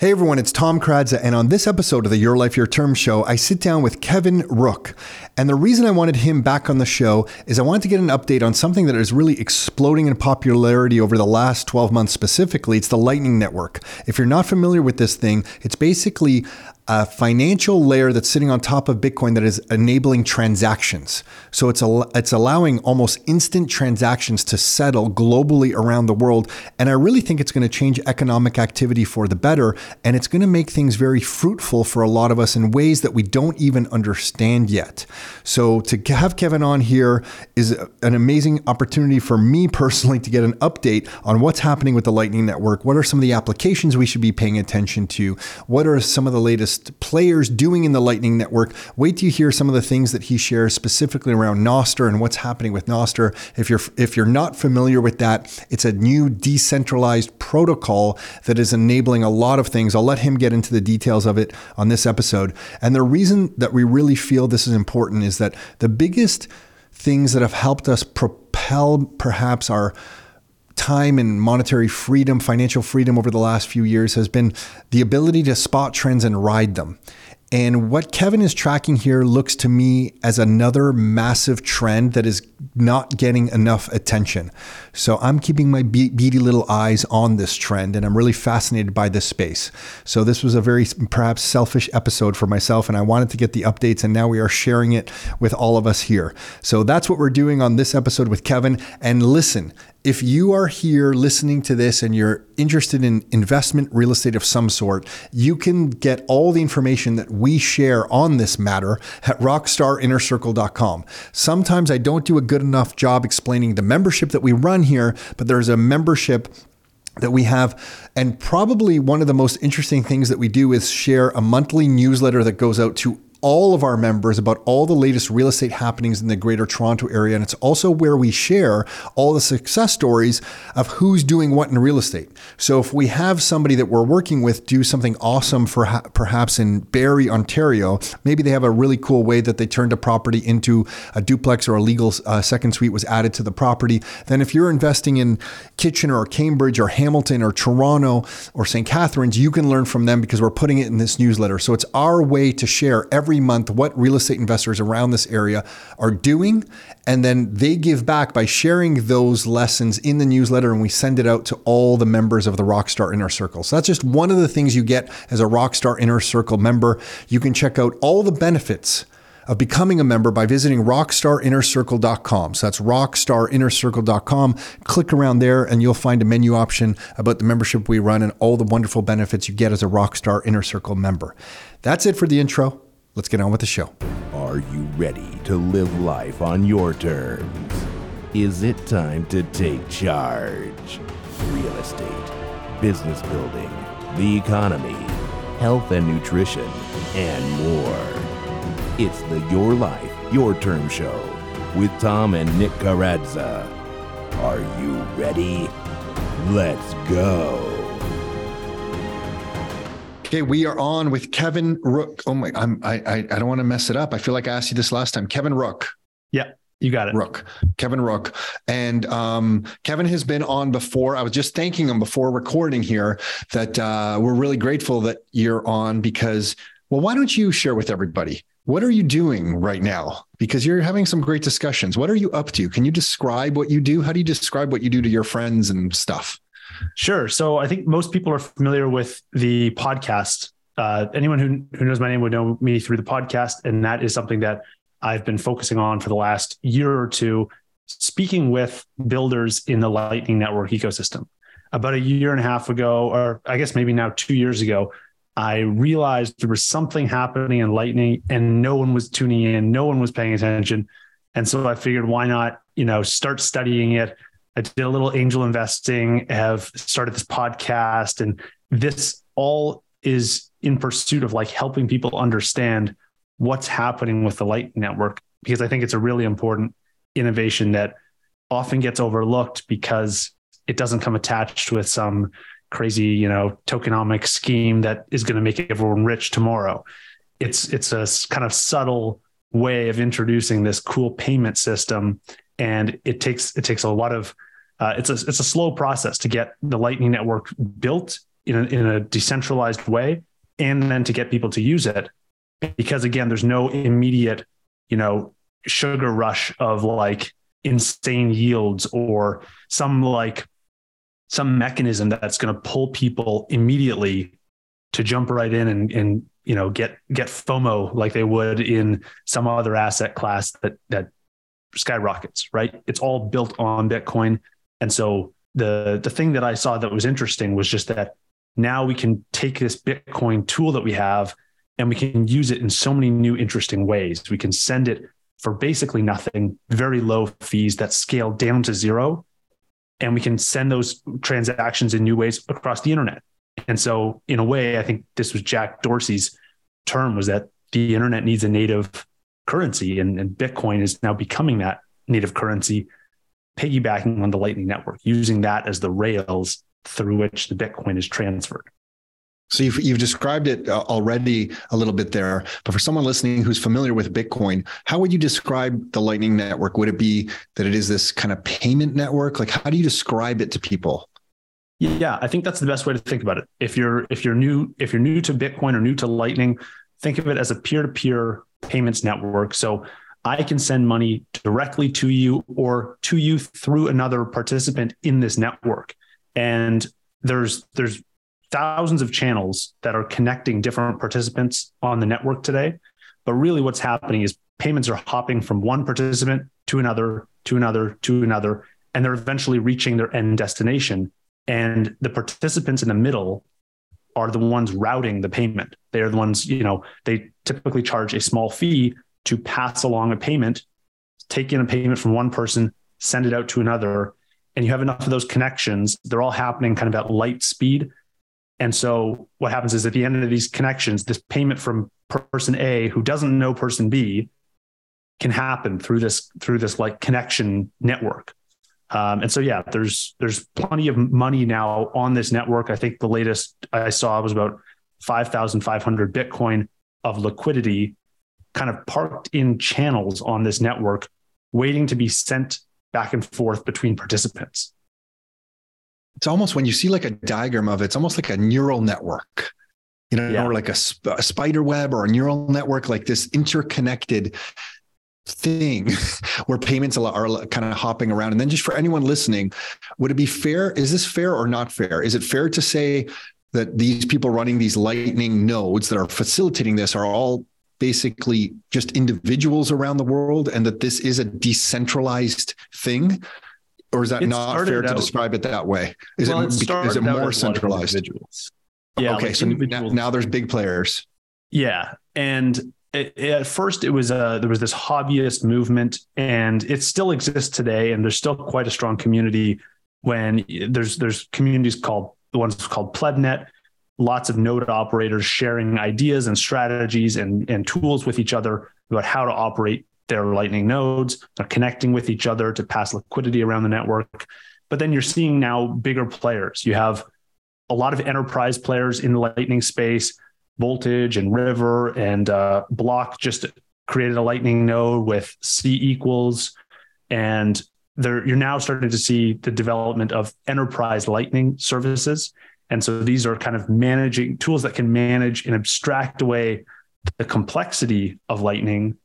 Hey everyone, it's Tom Karadza, and on this episode of the Your Life, Your Term show, I sit down with Kevin Rooke. And the reason I wanted him back on the show is I wanted to get an update on something that is really exploding in popularity over the last 12 months specifically. It's the Lightning Network. If you're not familiar with this thing, it's basically a financial layer that's sitting on top of Bitcoin that is enabling transactions. So it's al- it's allowing almost instant transactions to settle globally around the world, and I really think it's going to change economic activity for the better, and it's going to make things very fruitful for a lot of us in ways that we don't even understand yet. So to have Kevin on here is an amazing opportunity for me personally to get an update on what's happening with the Lightning Network. What are some of the applications we should be paying attention to? What are some of the latest players doing in the Lightning Network. Wait till you hear some of the things that he shares specifically around Nostr and what's happening with Nostr. If you're if you're not familiar with that, it's a new decentralized protocol that is enabling a lot of things. I'll let him get into the details of it on this episode. And the reason that we really feel this is important is that the biggest things that have helped us propel perhaps our time and monetary freedom, financial freedom over the last few years has been the ability to spot trends and ride them. And what Kevin is tracking here looks to me as another massive trend that is not getting enough attention. So I'm keeping my beady little eyes on this trend and I'm really fascinated by this space. So this was a very perhaps selfish episode for myself and I wanted to get the updates and now we are sharing it with all of us here. So that's what we're doing on this episode with Kevin. And listen, if you are here listening to this and you're interested in investment real estate of some sort, you can get all the information that we share on this matter at rockstarinnercircle.com. Sometimes I don't do a good enough job explaining the membership that we run here, but there's a membership that we have. And probably one of the most interesting things that we do is share a monthly newsletter that goes out to all of our members about all the latest real estate happenings in the greater Toronto area. And it's also where we share all the success stories of who's doing what in real estate. So if we have somebody that we're working with do something awesome for ha- perhaps in Barrie, Ontario, maybe they have a really cool way that they turned a property into a duplex or a legal uh, second suite was added to the property. Then if you're investing in Kitchener or Cambridge or Hamilton or Toronto or St. Catharines, you can learn from them because we're putting it in this newsletter. So it's our way to share every every month what real estate investors around this area are doing. And then they give back by sharing those lessons in the newsletter and we send it out to all the members of the Rockstar Inner Circle. So that's just one of the things you get as a Rockstar Inner Circle member. You can check out all the benefits of becoming a member by visiting rockstarinnercircle.com. So that's rockstarinnercircle.com. Click around there and you'll find a menu option about the membership we run and all the wonderful benefits you get as a Rockstar Inner Circle member. That's it for the intro. Let's get on with the show. Are you ready to live life on your terms? Is it time to take charge? Real estate, business building, the economy, health and nutrition, and more. It's the Your Life, Your Term show with Tom and Nick Karadza. Are you ready? Let's go. Okay, we are on with Kevin Rooke. Oh my, I'm I I, I don't want to mess it up. I feel like I asked you this last time. Kevin Rooke. Yeah, you got it. Rooke, Kevin Rooke. And um, Kevin has been on before. I was just thanking him before recording here that uh, we're really grateful that you're on because, well, why don't you share with everybody? What are you doing right now? Because you're having some great discussions. What are you up to? Can you describe what you do? How do you describe what you do to your friends and stuff? Sure. So I think most people are familiar with the podcast. Uh, anyone who, who knows my name would know me through the podcast. And that is something that I've been focusing on for the last year or two, speaking with builders in the Lightning Network ecosystem. About a year and a half ago, or I guess maybe now two years ago, I realized there was something happening in Lightning and no one was tuning in, no one was paying attention. And so I figured, why not, you know, start studying it, I did a little angel investing, have started this podcast, and this all is in pursuit of like helping people understand what's happening with the Light Network because I think it's a really important innovation that often gets overlooked because it doesn't come attached with some crazy, you know, tokenomic scheme that is going to make everyone rich tomorrow. It's it's a kind of subtle way of introducing this cool payment system and it takes it takes a lot of uh, it's a it's a slow process to get the Lightning Network built in a, in a decentralized way and then to get people to use it because again there's no immediate you know sugar rush of like insane yields or some like some mechanism that's going to pull people immediately to jump right in and, and you know get get FOMO like they would in some other asset class that that skyrockets, right? It's all built on Bitcoin. And so the the thing that I saw that was interesting was just that now we can take this Bitcoin tool that we have and we can use it in so many new interesting ways. We can send it for basically nothing, very low fees that scale down to zero. And we can send those transactions in new ways across the internet. And so, in a way, I think this was Jack Dorsey's term was that the internet needs a native currency, and, and Bitcoin is now becoming that native currency, piggybacking on the Lightning Network, using that as the rails through which the Bitcoin is transferred. So you've, you've described it uh, already a little bit there, but for someone listening who's familiar with Bitcoin, how would you describe the Lightning Network? Would it be that it is this kind of payment network? Like, how do you describe it to people? Yeah, I think that's the best way to think about it. If you're if you're new if you're new to Bitcoin or new to Lightning, think of it as a peer-to-peer payments network. So I can send money directly to you or to you through another participant in this network. And there's there's thousands of channels that are connecting different participants on the network today. But really what's happening is payments are hopping from one participant to another, to another, to another, and they're eventually reaching their end destination. And the participants in the middle are the ones routing the payment. They are the ones, you know, they typically charge a small fee to pass along a payment, take in a payment from one person, send it out to another. And you have enough of those connections. They're all happening kind of at light speed. And so what happens is at the end of these connections, this payment from person A who doesn't know person B can happen through this through this like connection network. Um, and so, yeah, there's there's plenty of money now on this network. I think the latest I saw was about five thousand five hundred Bitcoin of liquidity, kind of parked in channels on this network, waiting to be sent back and forth between participants. It's almost when you see like a diagram of it, it's almost like a neural network, you know, yeah. or like a, sp- a spider web or a neural network, like this interconnected thing where payments are kind of hopping around. And then just for anyone listening, would it be fair? Is this fair or not fair? Is it fair to say that these people running these lightning nodes that are facilitating this are all basically just individuals around the world and that this is a decentralized thing? Or is that it not fair to describe it that way? Is well, it, it is it more centralized? Individuals. Yeah. Okay. Like so now, now there's big players. Yeah. And it, at first it was a there was this hobbyist movement and it still exists today and there's still quite a strong community when there's there's communities called the ones called plebnet lots of node operators sharing ideas and strategies and, and tools with each other about how to operate their lightning nodes they're connecting with each other to pass liquidity around the network. But then you're seeing now bigger players. You have a lot of enterprise players in the lightning space voltage and river and uh, block just created a lightning node with c equals. And there you're now starting to see the development of enterprise lightning services. And so these are kind of managing tools that can manage and abstract away the complexity of lightning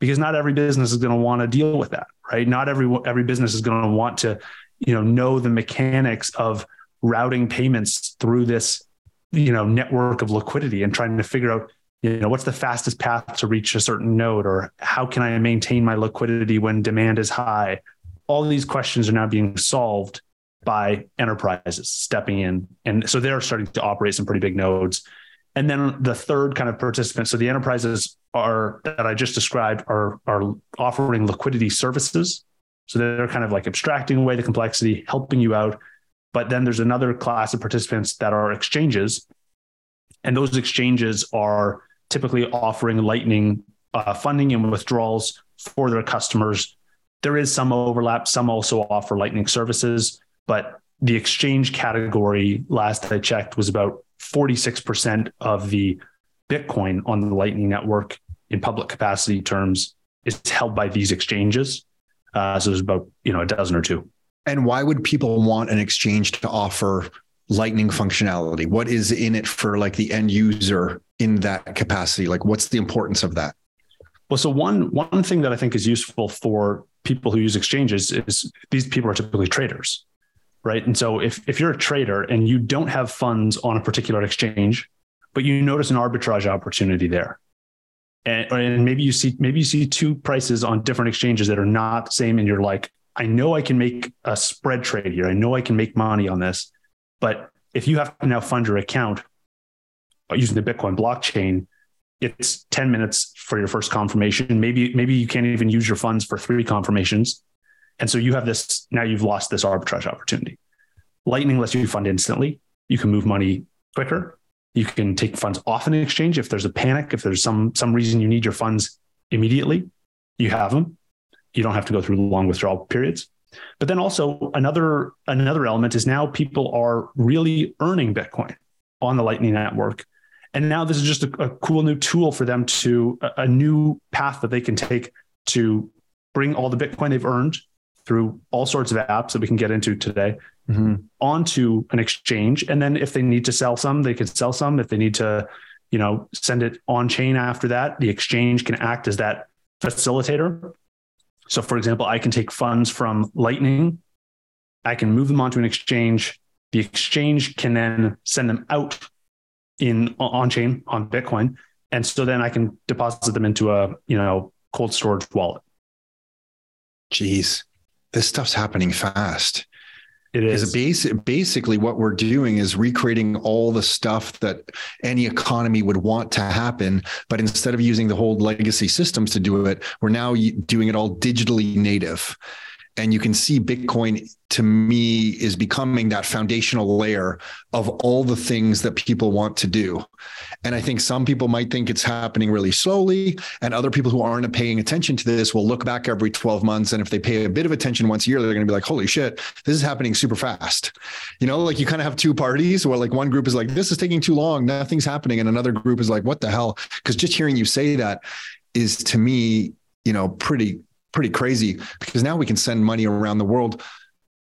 because not every business is going to want to deal with that right? Not every every business is going to want to you know know the mechanics of routing payments through this you know network of liquidity and trying to figure out you know what's the fastest path to reach a certain node or how can i maintain my liquidity when demand is high? All these questions are now being solved by enterprises stepping in. And so they're starting to operate some pretty big nodes. And then the third kind of participant so the enterprises are that i just described are are offering liquidity services. So they're kind of like abstracting away the complexity helping you out but then there's another class of participants that are exchanges. And those exchanges are typically offering Lightning uh, funding and withdrawals for their customers. There is some overlap. Some also offer Lightning services, but the exchange category, last I checked, was about 46% of the Bitcoin on the Lightning Network in public capacity terms is held by these exchanges. Uh, so there's about you know a dozen or two. And why would people want an exchange to offer lightning functionality? What is in it for like the end user in that capacity? Like what's the importance of that? Well so one one thing that i think is useful for people who use exchanges is these people are typically traders right? And so if if you're a trader and you don't have funds on a particular exchange but you notice an arbitrage opportunity there and, and maybe you see maybe you see two prices on different exchanges that are not the same and you're like i know i can make a spread trade here. I know i can make money on this but if you have to now fund your account uh, using the bitcoin blockchain it's 10 minutes for your first confirmation. Maybe maybe you can't even use your funds for three confirmations. And so you have this now you've lost this arbitrage opportunity. Lightning lets you fund instantly. You can move money quicker. You can take funds off an exchange if there's a panic, if there's some some reason you need your funds immediately, you have them. You don't have to go through long withdrawal periods. But then also another another element is now people are really earning Bitcoin on the Lightning Network. And now this is just a, a cool new tool for them to a, a new path that they can take to bring all the Bitcoin they've earned through all sorts of apps that we can get into today mm-hmm. onto an exchange. And then if they need to sell some, they can sell some. If they need to, you know, send it on chain after that, the exchange can act as that facilitator. So, for example, I can take funds from Lightning, I can move them onto an exchange. The exchange can then send them out in on chain on Bitcoin, and so then I can deposit them into a you know cold storage wallet. Jeez, this stuff's happening fast. It is basic, basically what we're doing is recreating all the stuff that any economy would want to happen, but instead of using the whole legacy systems to do it, we're now doing it all digitally native. And you can see Bitcoin to me is becoming that foundational layer of all the things that people want to do. And I think some people might think it's happening really slowly, and other people who aren't paying attention to this will look back every 12 months. And if they pay a bit of attention once a year, they're going to be like, holy shit, this is happening super fast. You know, like you kind of have two parties where like one group is like, this is taking too long, nothing's happening. And another group is like, what the hell? Because just hearing you say that is to me, you know, pretty pretty crazy because now we can send money around the world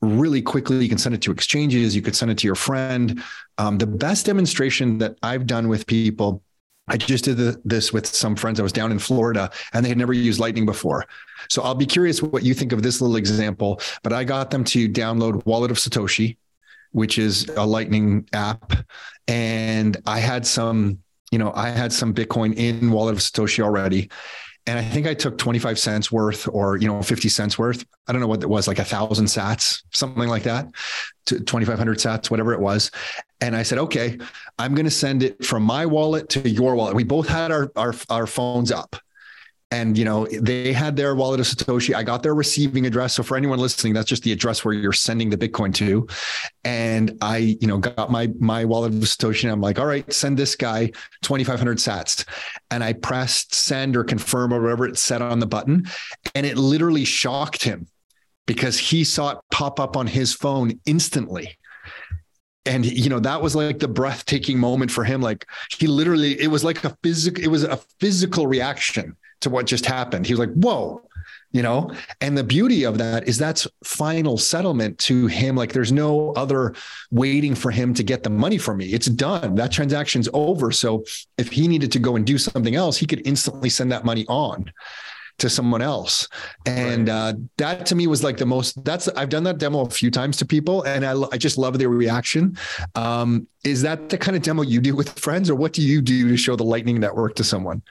really quickly. You can send it to exchanges, you could send it to your friend. Um, the best demonstration that I've done with people, I just did the, this with some friends. I was down in Florida and they had never used Lightning before. So I'll be curious what you think of this little example. But I got them to download Wallet of Satoshi, which is a Lightning app. And I had some, you know, I had some Bitcoin in Wallet of Satoshi already and I think I took 25 cents worth or, you know, 50 cents worth. I don't know what it was, like a thousand sats, something like that, 2,500 sats, whatever it was. And I said, okay, I'm going to send it from my wallet to your wallet. We both had our, our, our phones up and you know they had their wallet of satoshi. I got their receiving address. So for anyone listening that's just the address where you're sending the bitcoin to. And i you know got my my wallet of satoshi and i'm like all right send this guy 2500 sats. And i pressed send or confirm or whatever it said on the button. And it literally shocked him because he saw it pop up on his phone instantly. And you know that was like the breathtaking moment for him. Like he literally it was like a physical it was a physical reaction to what just happened. He was like, whoa, you know? And the beauty of that is that's final settlement to him. Like there's no other waiting for him to get the money from me. It's done. That transaction's over. So if he needed to go and do something else, he could instantly send that money on to someone else. And uh, that to me was like the most, that's, I've done that demo a few times to people and I, I just love their reaction. Um, is that the kind of demo you do with friends or what do you do to show the lightning network to someone?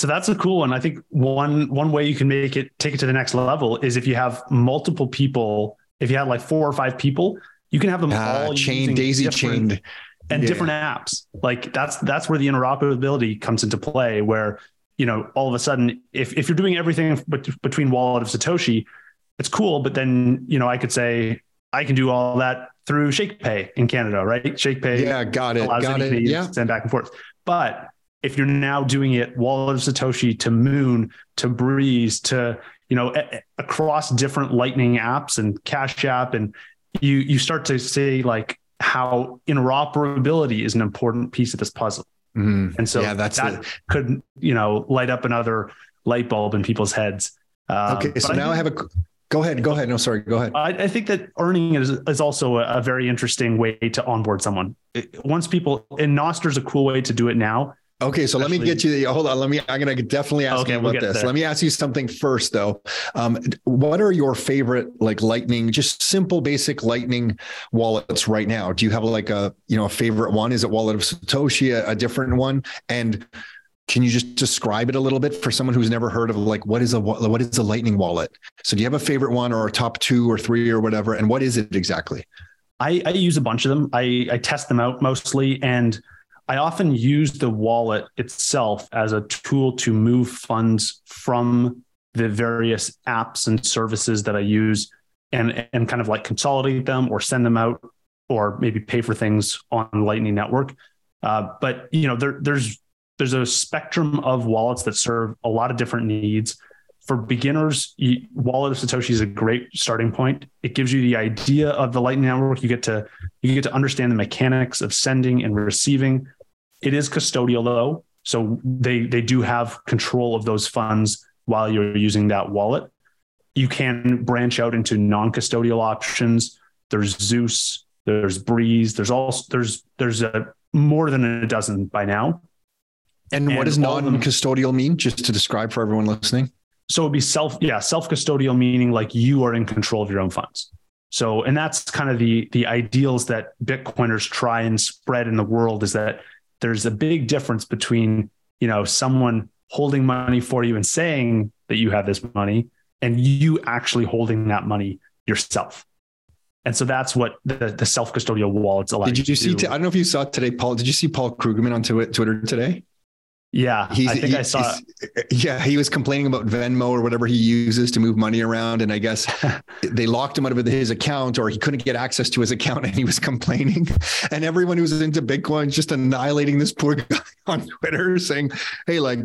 So that's a cool one. I think one one way you can make it take it to the next level is if you have multiple people. If you have like four or five people, you can have them uh, all chain daisy chained and yeah. different apps. Like that's that's where the interoperability comes into play. Where you know all of a sudden, if if you're doing everything between wallet of Satoshi, it's cool. But then you know I could say I can do all that through ShakePay in Canada, right? ShakePay, yeah, got it, got it, yeah, send back and forth. But if you're now doing it wallet of satoshi to moon to breez to you know a- across different lightning apps and cash app and you you start to see like how interoperability is an important piece of this puzzle mm-hmm. and so yeah, that's that could you know light up another light bulb in people's heads um, okay so now I, I have a Go ahead. Go ahead. No, sorry. Go ahead. I, I think that earning is, is also a, a, very interesting way to onboard someone. It, once people, and Nostr is a cool way to do it now. Okay, so let me get you. The, hold on, let me. I'm gonna definitely ask okay, you about we'll this. There. Let me ask you something first, though. Um, what are your favorite like Lightning, just simple, basic Lightning wallets right now? Do you have like a you know a favorite one? Is it Wallet of Satoshi, a, a different one? And can you just describe it a little bit for someone who's never heard of like what is a what is a Lightning wallet? So do you have a favorite one or a top two or three or whatever? And what is it exactly? I, I use a bunch of them. I, I test them out mostly and I often use the wallet itself as a tool to move funds from the various apps and services that I use and, and kind of like consolidate them or send them out or maybe pay for things on Lightning Network. Uh, but you know, there, there's there's a spectrum of wallets that serve a lot of different needs. For beginners, Wallet of Satoshi is a great starting point. It gives you the idea of the Lightning Network. You get to you get to understand the mechanics of sending and receiving. It is custodial though, so they they do have control of those funds while you're using that wallet. You can branch out into non-custodial options. There's Zeus, there's Breez, there's also there's there's a more than a dozen by now. And, and what does non-custodial mean? Just to describe for everyone listening. So it'd be self, yeah, self-custodial meaning like you are in control of your own funds. So, and that's kind of the the ideals that Bitcoiners try and spread in the world is that there's a big difference between you know someone holding money for you and saying that you have this money and you actually holding that money yourself. And so that's what the, the self-custodial wallets allow did you, you see t- i don't know if you saw today paul did you see paul krugman on twitter today yeah, he's, I think he, I saw. Yeah, he was complaining about Venmo or whatever he uses to move money around, and I guess they locked him out of his account, or he couldn't get access to his account, and he was complaining. And everyone who's into Bitcoin just annihilating this poor guy on Twitter, saying, "Hey, like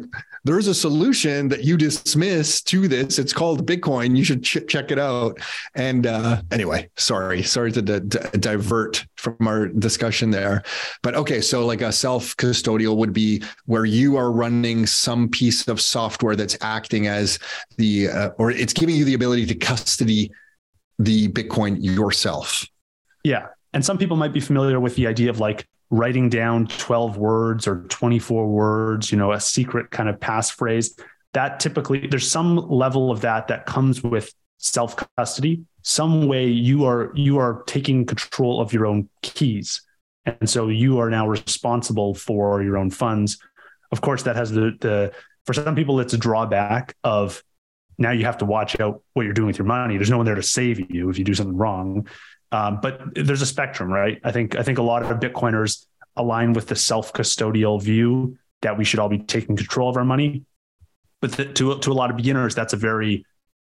there's a solution that you dismiss to this. It's called Bitcoin. You should ch- check it out. And uh, anyway, sorry, sorry to di- divert from our discussion there. But okay, so like a self custodial would be where you are running some piece of software that's acting as the, uh, or it's giving you the ability to custody the Bitcoin yourself. Yeah. And some people might be familiar with the idea of like writing down 12 words or 24 words, you know, a secret kind of passphrase. That typically, there's some level of that that comes with self custody. Some way you are you are taking control of your own keys, and so you are now responsible for your own funds. Of course, that has the the for some people it's a drawback of now you have to watch out what you're doing with your money. There's no one there to save you if you do something wrong. Um, but there's a spectrum, right? I think I think a lot of Bitcoiners align with the self-custodial view that we should all be taking control of our money. But to to a lot of beginners, that's a very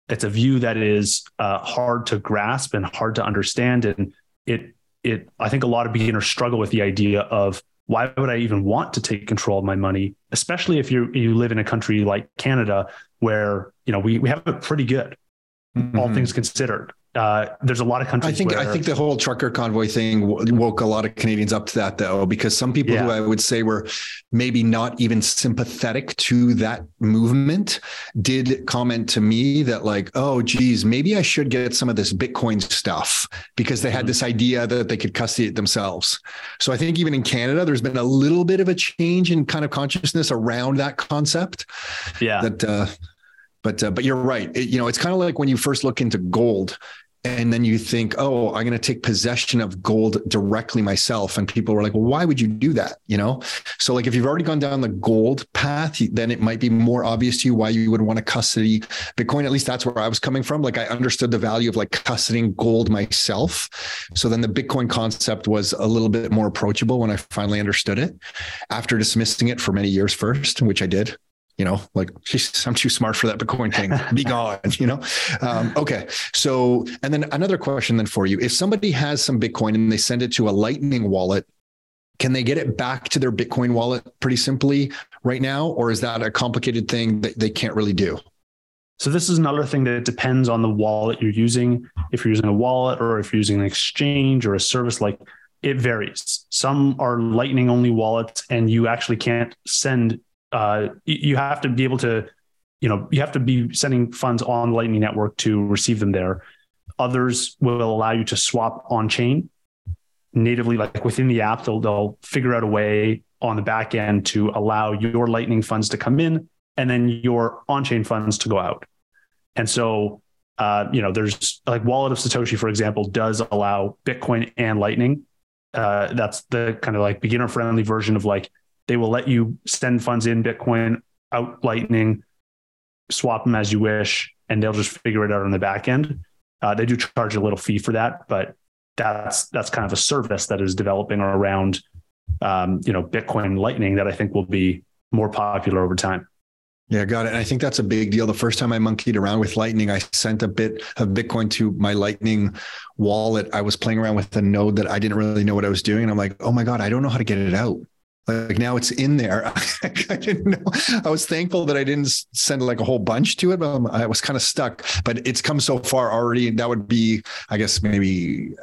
it's a view that is uh, hard to grasp and hard to understand, and it it I think a lot of beginners struggle with the idea of why would I even want to take control of my money, especially if you you live in a country like Canada where you know we we have it pretty good, mm-hmm. all things considered uh, there's a lot of countries. I think where, I think the whole trucker convoy thing woke a lot of Canadians up to that, though, because some people yeah. who I would say were maybe not even sympathetic to that movement did comment to me that, like, oh, geez, maybe I should get some of this Bitcoin stuff because they had mm-hmm. this idea that they could custody it themselves. So I think even in Canada, there's been a little bit of a change in kind of consciousness around that concept. Yeah. That. Uh, but uh, but you're right. It, you know, it's kind of like when you first look into gold and then you think, oh, I'm going to take possession of gold directly myself. And people were like, well, why would you do that? You know? So, like, if you've already gone down the gold path, then it might be more obvious to you why you would want to custody Bitcoin. At least that's where I was coming from. Like, I understood the value of like custodying gold myself. So then the Bitcoin concept was a little bit more approachable when I finally understood it after dismissing it for many years first, which I did you know, like I'm too smart for that Bitcoin thing. Be gone, you know? Um, okay. So, and then another question then for you, if somebody has some Bitcoin and they send it to a lightning wallet, can they get it back to their Bitcoin wallet pretty simply right now? Or is that a complicated thing that they can't really do? So this is another thing that depends on the wallet you're using. If you're using a wallet or if you're using an exchange or a service like it varies. Some are lightning only wallets and you actually can't send uh, you have to be able to you know, you have to be sending funds on Lightning Network to receive them there. Others will allow you to swap on chain natively, like within the app. They'll they'll figure out a way on the back end to allow your Lightning funds to come in and then your on chain funds to go out. And so, uh, you know, there's like Wallet of Satoshi, for example, does allow Bitcoin and Lightning. Uh, that's the kind of like beginner friendly version of like they will let you send funds in Bitcoin, out Lightning, swap them as you wish, and they'll just figure it out on the back end. Uh, they do charge a little fee for that, but that's that's kind of a service that is developing around um, you know Bitcoin Lightning that I think will be more popular over time. Yeah, got it. And I think that's a big deal. The first time I monkeyed around with Lightning, I sent a bit of Bitcoin to my Lightning wallet. I was playing around with a node that I didn't really know what I was doing. And I'm like, oh my God, I don't know how to get it out. Like now it's in there. I didn't know. I was thankful that I didn't send like a whole bunch to it, but I was kind of stuck. But it's come so far already. That would be, I guess, maybe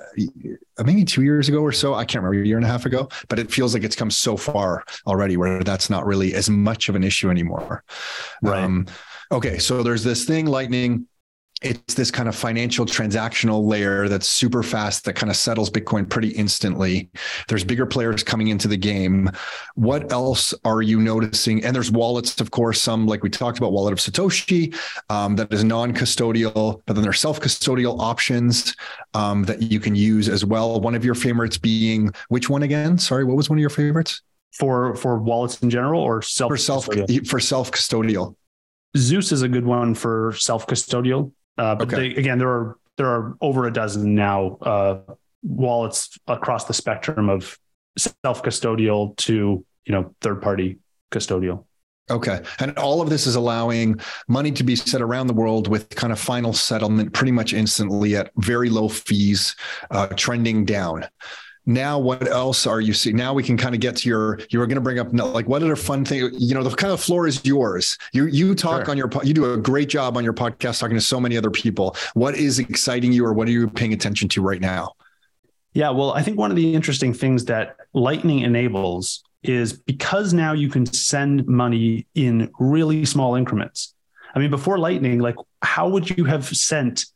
uh, maybe two years ago or so. I can't remember a year and a half ago. But it feels like it's come so far already where that's not really as much of an issue anymore. Right. Um, okay, so there's this thing, Lightning it's this kind of financial transactional layer that's super fast that kind of settles Bitcoin pretty instantly. There's bigger players coming into the game. What else are you noticing? And there's wallets, of course, some like we talked about, Wallet of Satoshi um, that is non custodial, but then there's self custodial options um, that you can use as well. One of your favorites being which one again? Sorry, what was one of your favorites? For for wallets in general or self for self for self custodial. Zeus is a good one for self custodial. Uh, but okay. they, again, there are there are over a dozen now uh, wallets across the spectrum of self custodial to you know third party custodial. Okay. And all of this is allowing money to be set around the world with kind of final settlement pretty much instantly at very low fees, uh, trending down now what else are you seeing? Now we can kind of get to your you were going to bring up like what other fun thing you know the kind of floor is yours. You you talk sure. on your you do a great job on your podcast talking to so many other people. What is exciting you or what are you paying attention to right now? Yeah well i think one of the interesting things that lightning enables is because now you can send money in really small increments. I mean before lightning like how would you have sent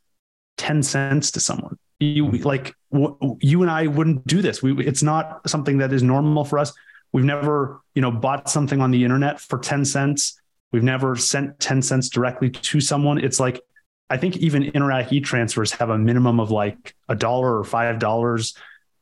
10 cents to someone? You like you and I wouldn't do this. We it's not something that is normal for us. We've never, you know, bought something on the internet for 10 cents. We've never sent 10 cents directly to someone. It's like I think even Interac e-transfers have a minimum of like a dollar or five dollars.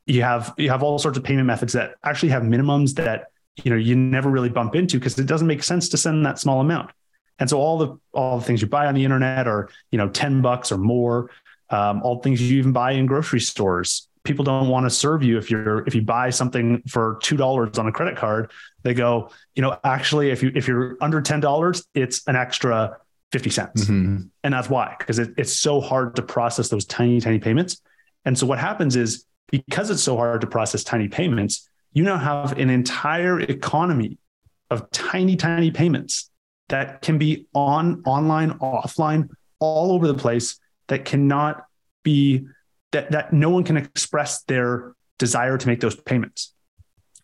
You have you have all sorts of payment methods that actually have minimums that you know you never really bump into because it doesn't make sense to send that small amount. And so all the all the things you buy on the internet are you know 10 bucks or more um, all things you even buy in grocery stores. People don't want to serve you if you're if you buy something for two dollars on a credit card. They go, you know, actually, if you if you're under ten dollars, it's an extra fifty cents, mm-hmm. and that's why because it, it's so hard to process those tiny tiny payments. And so what happens is because it's so hard to process tiny payments, you now have an entire economy of tiny tiny payments that can be on online, offline, all over the place that cannot be that that no one can express their desire to make those payments.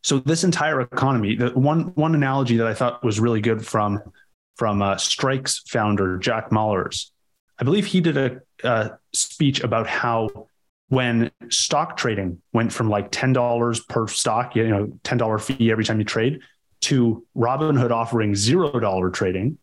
So this entire economy, the one one analogy that I thought was really good from from uh, Strike's founder Jack Mallers, I believe he did a, a speech about how when stock trading went from like ten dollars per stock, you know, ten dollar fee every time you trade, to Robinhood offering zero dollar trading,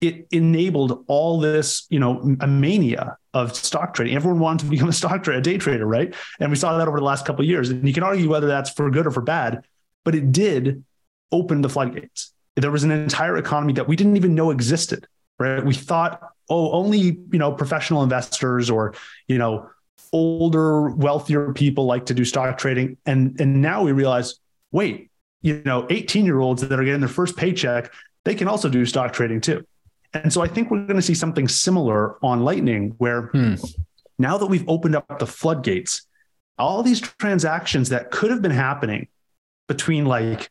it enabled all this, you know, a mania of stock trading. Everyone wanted to become a stock trader, a day trader, right? And we saw that over the last couple of years. And you can argue whether that's for good or for bad, but it did open the floodgates. There was an entire economy that we didn't even know existed, right? We thought, oh, only, you know, professional investors or, you know, older, wealthier people like to do stock trading. And and now we realize, wait, you know, 18 year olds that are getting their first paycheck, they can also do stock trading too. And so I think we're going to see something similar on Lightning, where hmm. now that we've opened up the floodgates, all these transactions that could have been happening between like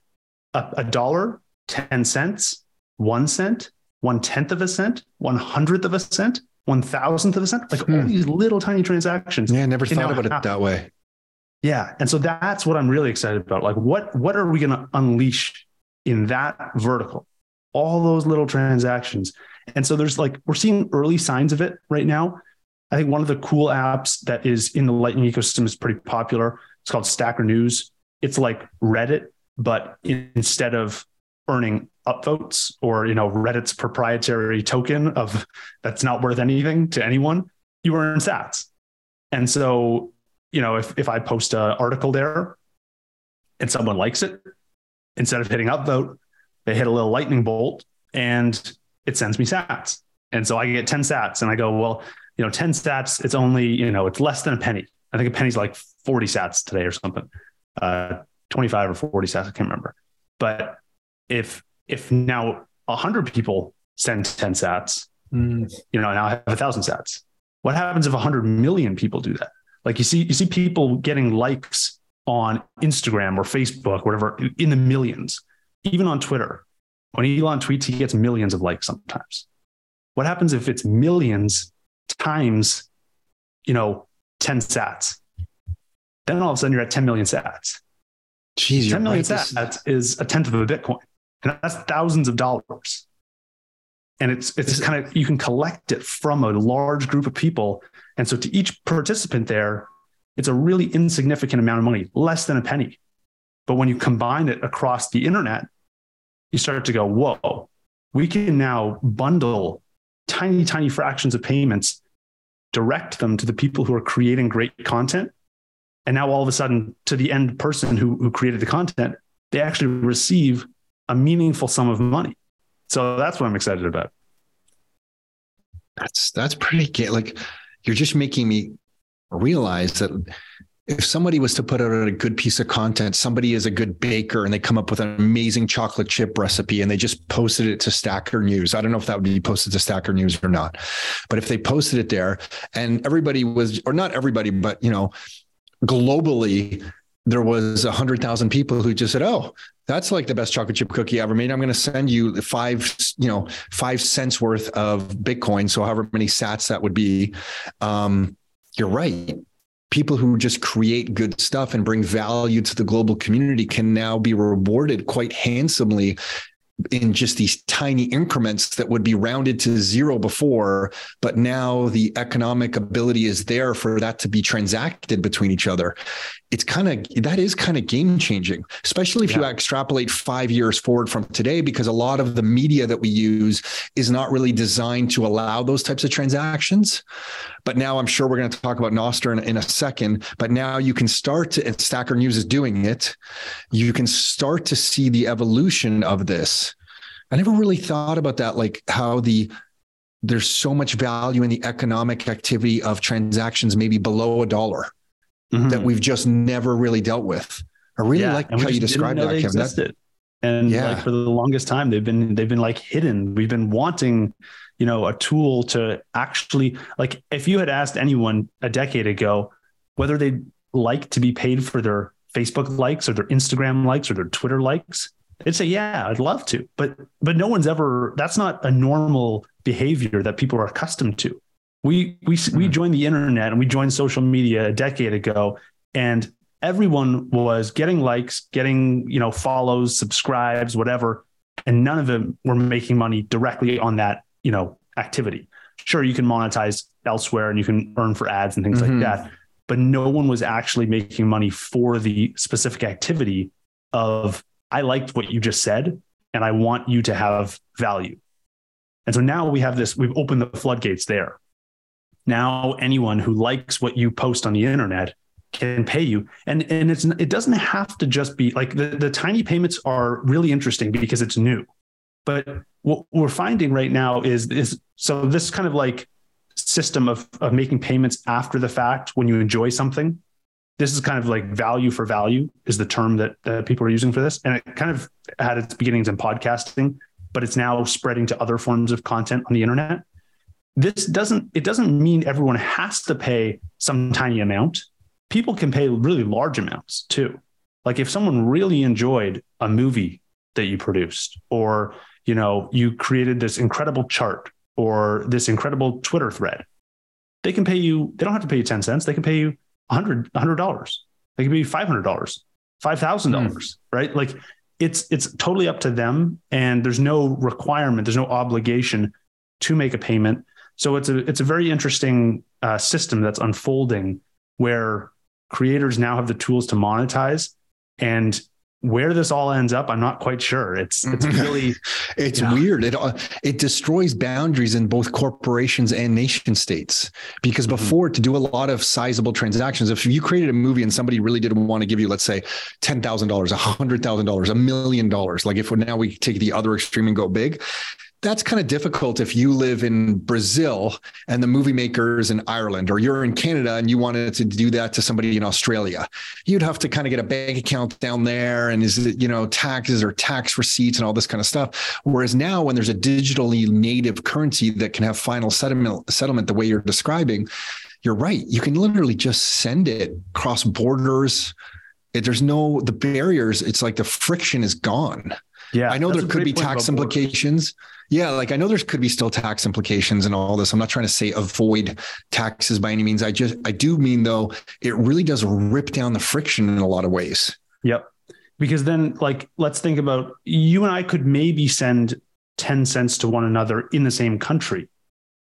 a, a dollar, 10 cents, one cent, one tenth of a cent, one hundredth of a cent, one thousandth of a cent, like hmm. all these little tiny transactions. Yeah, I never thought about happen. it that way. Yeah. And so that's what I'm really excited about. Like what what are we going to unleash in that vertical? all those little transactions. And so there's like, we're seeing early signs of it right now. I think one of the cool apps that is in the Lightning ecosystem is pretty popular. It's called Stacker News. It's like Reddit, but instead of earning upvotes or you know Reddit's proprietary token of that's not worth anything to anyone, you earn sats. And so, you know, if if I post an article there and someone likes it, instead of hitting upvote, they hit a little lightning bolt and it sends me sats. And so I get 10 sats and I go, well, you know, 10 sats, it's only, you know, it's less than a penny. I think a penny's like 40 sats today or something. Uh, 25 or 40 sats, I can't remember. But if if now 100 people send 10 sats, mm. you know, now I have a thousand sats. What happens if 100 million people do that? Like you see, you see people getting likes on Instagram or Facebook, whatever, in the millions, even on Twitter. When Elon tweets, he gets millions of likes sometimes. What happens if it's millions times, you know, 10 sats? Then all of a sudden you're at 10 million sats. Jeez, 10 million right. sats is a tenth of a Bitcoin. And that's thousands of dollars. And it's it's kind of you can collect it from a large group of people. And so to each participant there, it's a really insignificant amount of money, less than a penny. But when you combine it across the internet, you start to go, whoa, we can now bundle tiny, tiny fractions of payments, direct them to the people who are creating great content. And now all of a sudden, to the end person who, who created the content, they actually receive a meaningful sum of money. So that's what I'm excited about. That's that's pretty good. like you're just making me realize that if somebody was to put out a good piece of content, somebody is a good baker and they come up with an amazing chocolate chip recipe and they just posted it to Stacker News. I don't know if that would be posted to Stacker News or not, but if they posted it there and everybody was, or not everybody, but you know, globally, there was a hundred thousand people who just said, "Oh, that's like the best chocolate chip cookie ever made. I'm going to send you five, you know, five cents worth of Bitcoin. So however many Sats that would be." Um, you're right people who just create good stuff and bring value to the global community can now be rewarded quite handsomely in just these tiny increments that would be rounded to zero before but now the economic ability is there for that to be transacted between each other it's kind of that is kind of game changing especially if yeah. you extrapolate 5 years forward from today because a lot of the media that we use is not really designed to allow those types of transactions but now I'm sure we're going to talk about Nostr in, in a second. But now you can start to, and Stacker News is doing it. You can start to see the evolution of this. I never really thought about that, like how the there's so much value in the economic activity of transactions maybe below a dollar mm-hmm. that we've just never really dealt with. I really yeah, like how you described that, Kevin. That, and yeah. like for the longest time, they've been they've been like hidden. We've been wanting you know, a tool to actually like if you had asked anyone a decade ago whether they'd like to be paid for their Facebook likes or their Instagram likes or their Twitter likes, they'd say, yeah, I'd love to. But but no one's ever that's not a normal behavior that people are accustomed to. We we we mm-hmm. joined the internet and we joined social media a decade ago and everyone was getting likes, getting, you know, follows, subscribes, whatever, and none of them were making money directly on that you know activity. Sure, you can monetize elsewhere and you can earn for ads and things mm-hmm. like that, but no one was actually making money for the specific activity of I liked what you just said and I want you to have value. And so now we have this, we've opened the floodgates there. Now anyone who likes what you post on the internet can pay you. And and it's it doesn't have to just be like the, the tiny payments are really interesting because it's new. But what we're finding right now is is so this kind of like system of of making payments after the fact when you enjoy something. This is kind of like value for value is the term that, that people are using for this, and it kind of had its beginnings in podcasting, but it's now spreading to other forms of content on the internet. This doesn't it doesn't mean everyone has to pay some tiny amount. People can pay really large amounts too. Like if someone really enjoyed a movie that you produced or you know, you created this incredible chart or this incredible Twitter thread. They can pay you, they don't have to pay you 10 cents. They can pay you $100, $100. They can pay $500, $5,000, mm. right? Like it's it's totally up to them and there's no requirement there's no obligation to make a payment so it's a it's a very interesting uh, system that's unfolding where creators now have the tools to monetize and where this all ends up i'm not quite sure it's it's really it's yeah. weird it uh, it destroys boundaries in both corporations and nation states because mm-hmm. before to do a lot of sizable transactions if you created a movie and somebody really didn't want to give you let's say $10,000 a $100,000 a million dollars like if now we take the other extreme and go big that's kind of difficult if you live in Brazil and the movie makers in Ireland, or you're in Canada and you wanted to do that to somebody in Australia. You'd have to kind of get a bank account down there and is it, you know, taxes or tax receipts and all this kind of stuff. Whereas now, when there's a digitally native currency that can have final settlement, settlement the way you're describing, you're right. You can literally just send it cross borders. There's no the barriers. It's like the friction is gone. Yeah, I know there could be tax implications. Yeah, like I know there could be still tax implications and all this. I'm not trying to say avoid taxes by any means. I just I do mean though it really does rip down the friction in a lot of ways. Yep. Because then like let's think about you and I could maybe send 10 cents to one another in the same country.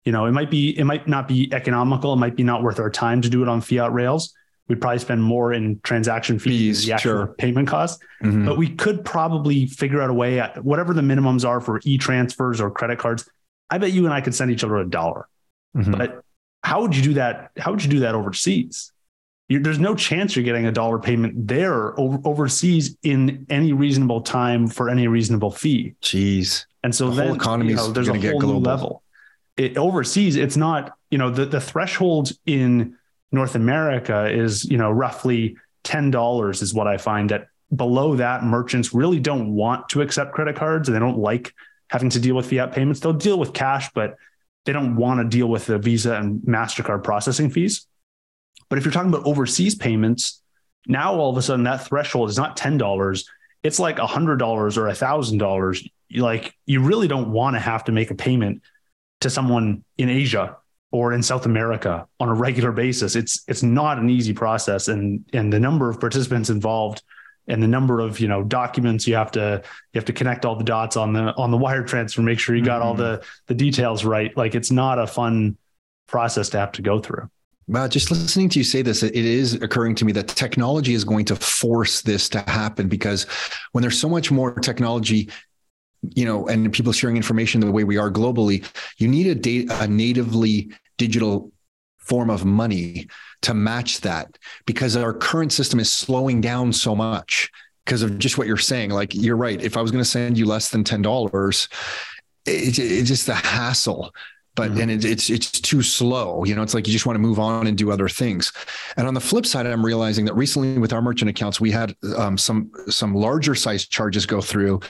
You know, it might be it might not be economical, it might be not worth our time to do it on fiat rails we'd probably spend more in transaction fees, fees the actual sure. payment cost. Mm-hmm. But we could probably figure out a way, whatever the minimums are for e transfers or credit cards. I bet you and I could send each other a dollar. Mm-hmm. But how would you do that? How would you do that overseas? You're, there's no chance you're getting a dollar payment there over, overseas in any reasonable time for any reasonable fee. Jeez. And so the then whole economy you know, there's a whole get global. new level. It, overseas, it's not, you know, the, the threshold in North America is, you know, roughly $10 is what I find that below that merchants really don't want to accept credit cards and they don't like having to deal with fiat payments. They'll deal with cash, but they don't want to deal with the Visa and MasterCard processing fees. But if you're talking about overseas payments, now all of a sudden that threshold is not $10, it's like $100 or $1,000. Like you really don't want to have to make a payment to someone in Asia or in South America on a regular basis. It's it's not an easy process, and and the number of participants involved and the number of you know documents you have to you have to connect all the dots on the on the wire transfer, make sure you got mm-hmm. all the the details right. Like it's not a fun process to have to go through. Well, just listening to you say this, it is occurring to me that technology is going to force this to happen because when there's so much more technology you know, and people sharing information the way we are globally, you need a data, a natively digital form of money to match that because our current system is slowing down so much because of just what you're saying. Like you're right. If I was going to send you less than ten dollars, it's it just the hassle but mm-hmm. and it, it's it's too slow. You know, it's like you just want to move on and do other things. And on the flip side, I'm realizing that recently with our merchant accounts, we had um, some some larger size charges go through,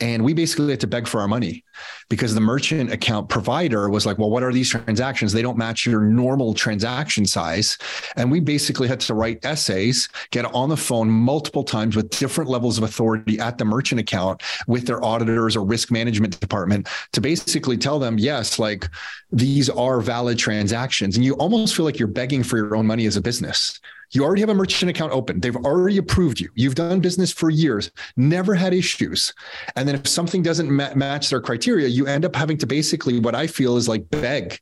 and we basically had to beg for our money because the merchant account provider was like, "Well, what are these transactions? They don't match your normal transaction size," and we basically had to write essays, get on the phone multiple times with different levels of authority at the merchant account with their auditors or risk management department to basically tell them, yes, like these are valid transactions. And you almost feel like you're begging for your own money as a business. You already have a merchant account open. They've already approved you. You've done business for years, never had issues. And then if something doesn't ma- match their criteria, you end up having to basically what I feel is like beg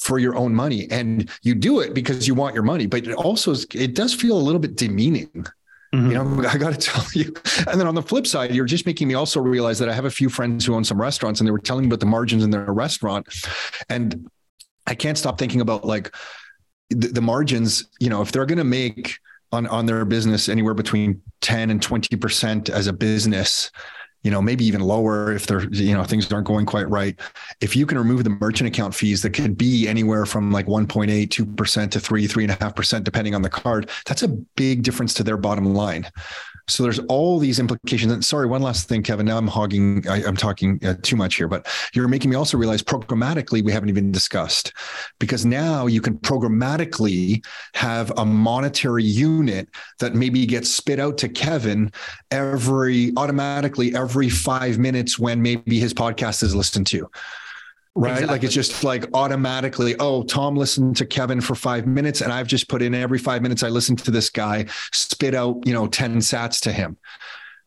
for your own money and you do it because you want your money but it also is, it does feel a little bit demeaning Mm-hmm. You know, I got to tell you. And then on the flip side, you're just making me also realize that I have a few friends who own some restaurants and they were telling me about the margins in their restaurant. And I can't stop thinking about like the, the margins, you know, if they're going to make on, on their business anywhere between 10 and 20% as a business, you know, maybe even lower if they're, you know, things aren't going quite right. If you can remove the merchant account fees that could be anywhere from like 1.8, 2% to three, three and a half percent, depending on the card, that's a big difference to their bottom line. So there's all these implications. And sorry, one last thing, Kevin. Now I'm hogging, I, am talking uh, too much here, but you're making me also realize programmatically we haven't even discussed because now you can programmatically have a monetary unit that maybe gets spit out to Kevin every automatically every five minutes when maybe his podcast is listened to right? Exactly. Like it's just like automatically, oh, Tom listened to Kevin for five minutes, and I've just put in every five minutes I listen to this guy spit out, you know, 10 sats to him.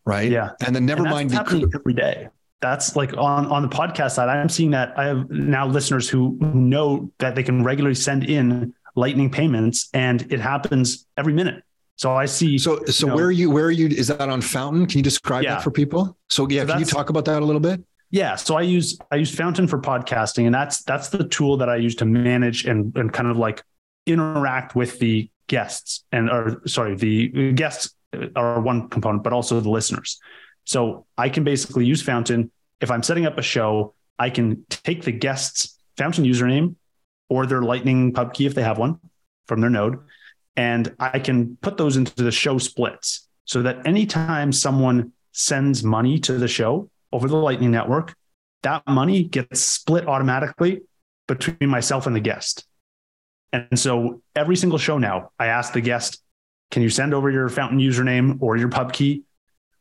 right? Yeah. And then never And mind the every day. That's like on on the podcast side. I'm seeing that I have now listeners who, who know that they can regularly send in lightning payments, and it happens every minute. So I see. So, so you know, where are you? Where are you? Is that on Fountain? Can you describe Yeah. that for people? So, yeah, So can you talk about that a little bit? Yeah, so I use I use Fountain for podcasting, and that's that's the tool that I use to manage and and kind of like interact with the guests and or sorry, the guests are one component, but also the listeners. So I can basically use Fountain if I'm setting up a show. I can take the guests' Fountain username or their Lightning pub key if they have one from their node, and I can put those into the show splits so that anytime someone sends money to the show over the Lightning Network, that money gets split automatically between myself and the guest. And so every single show now, I ask the guest, can you send over your fountain username or your pub key?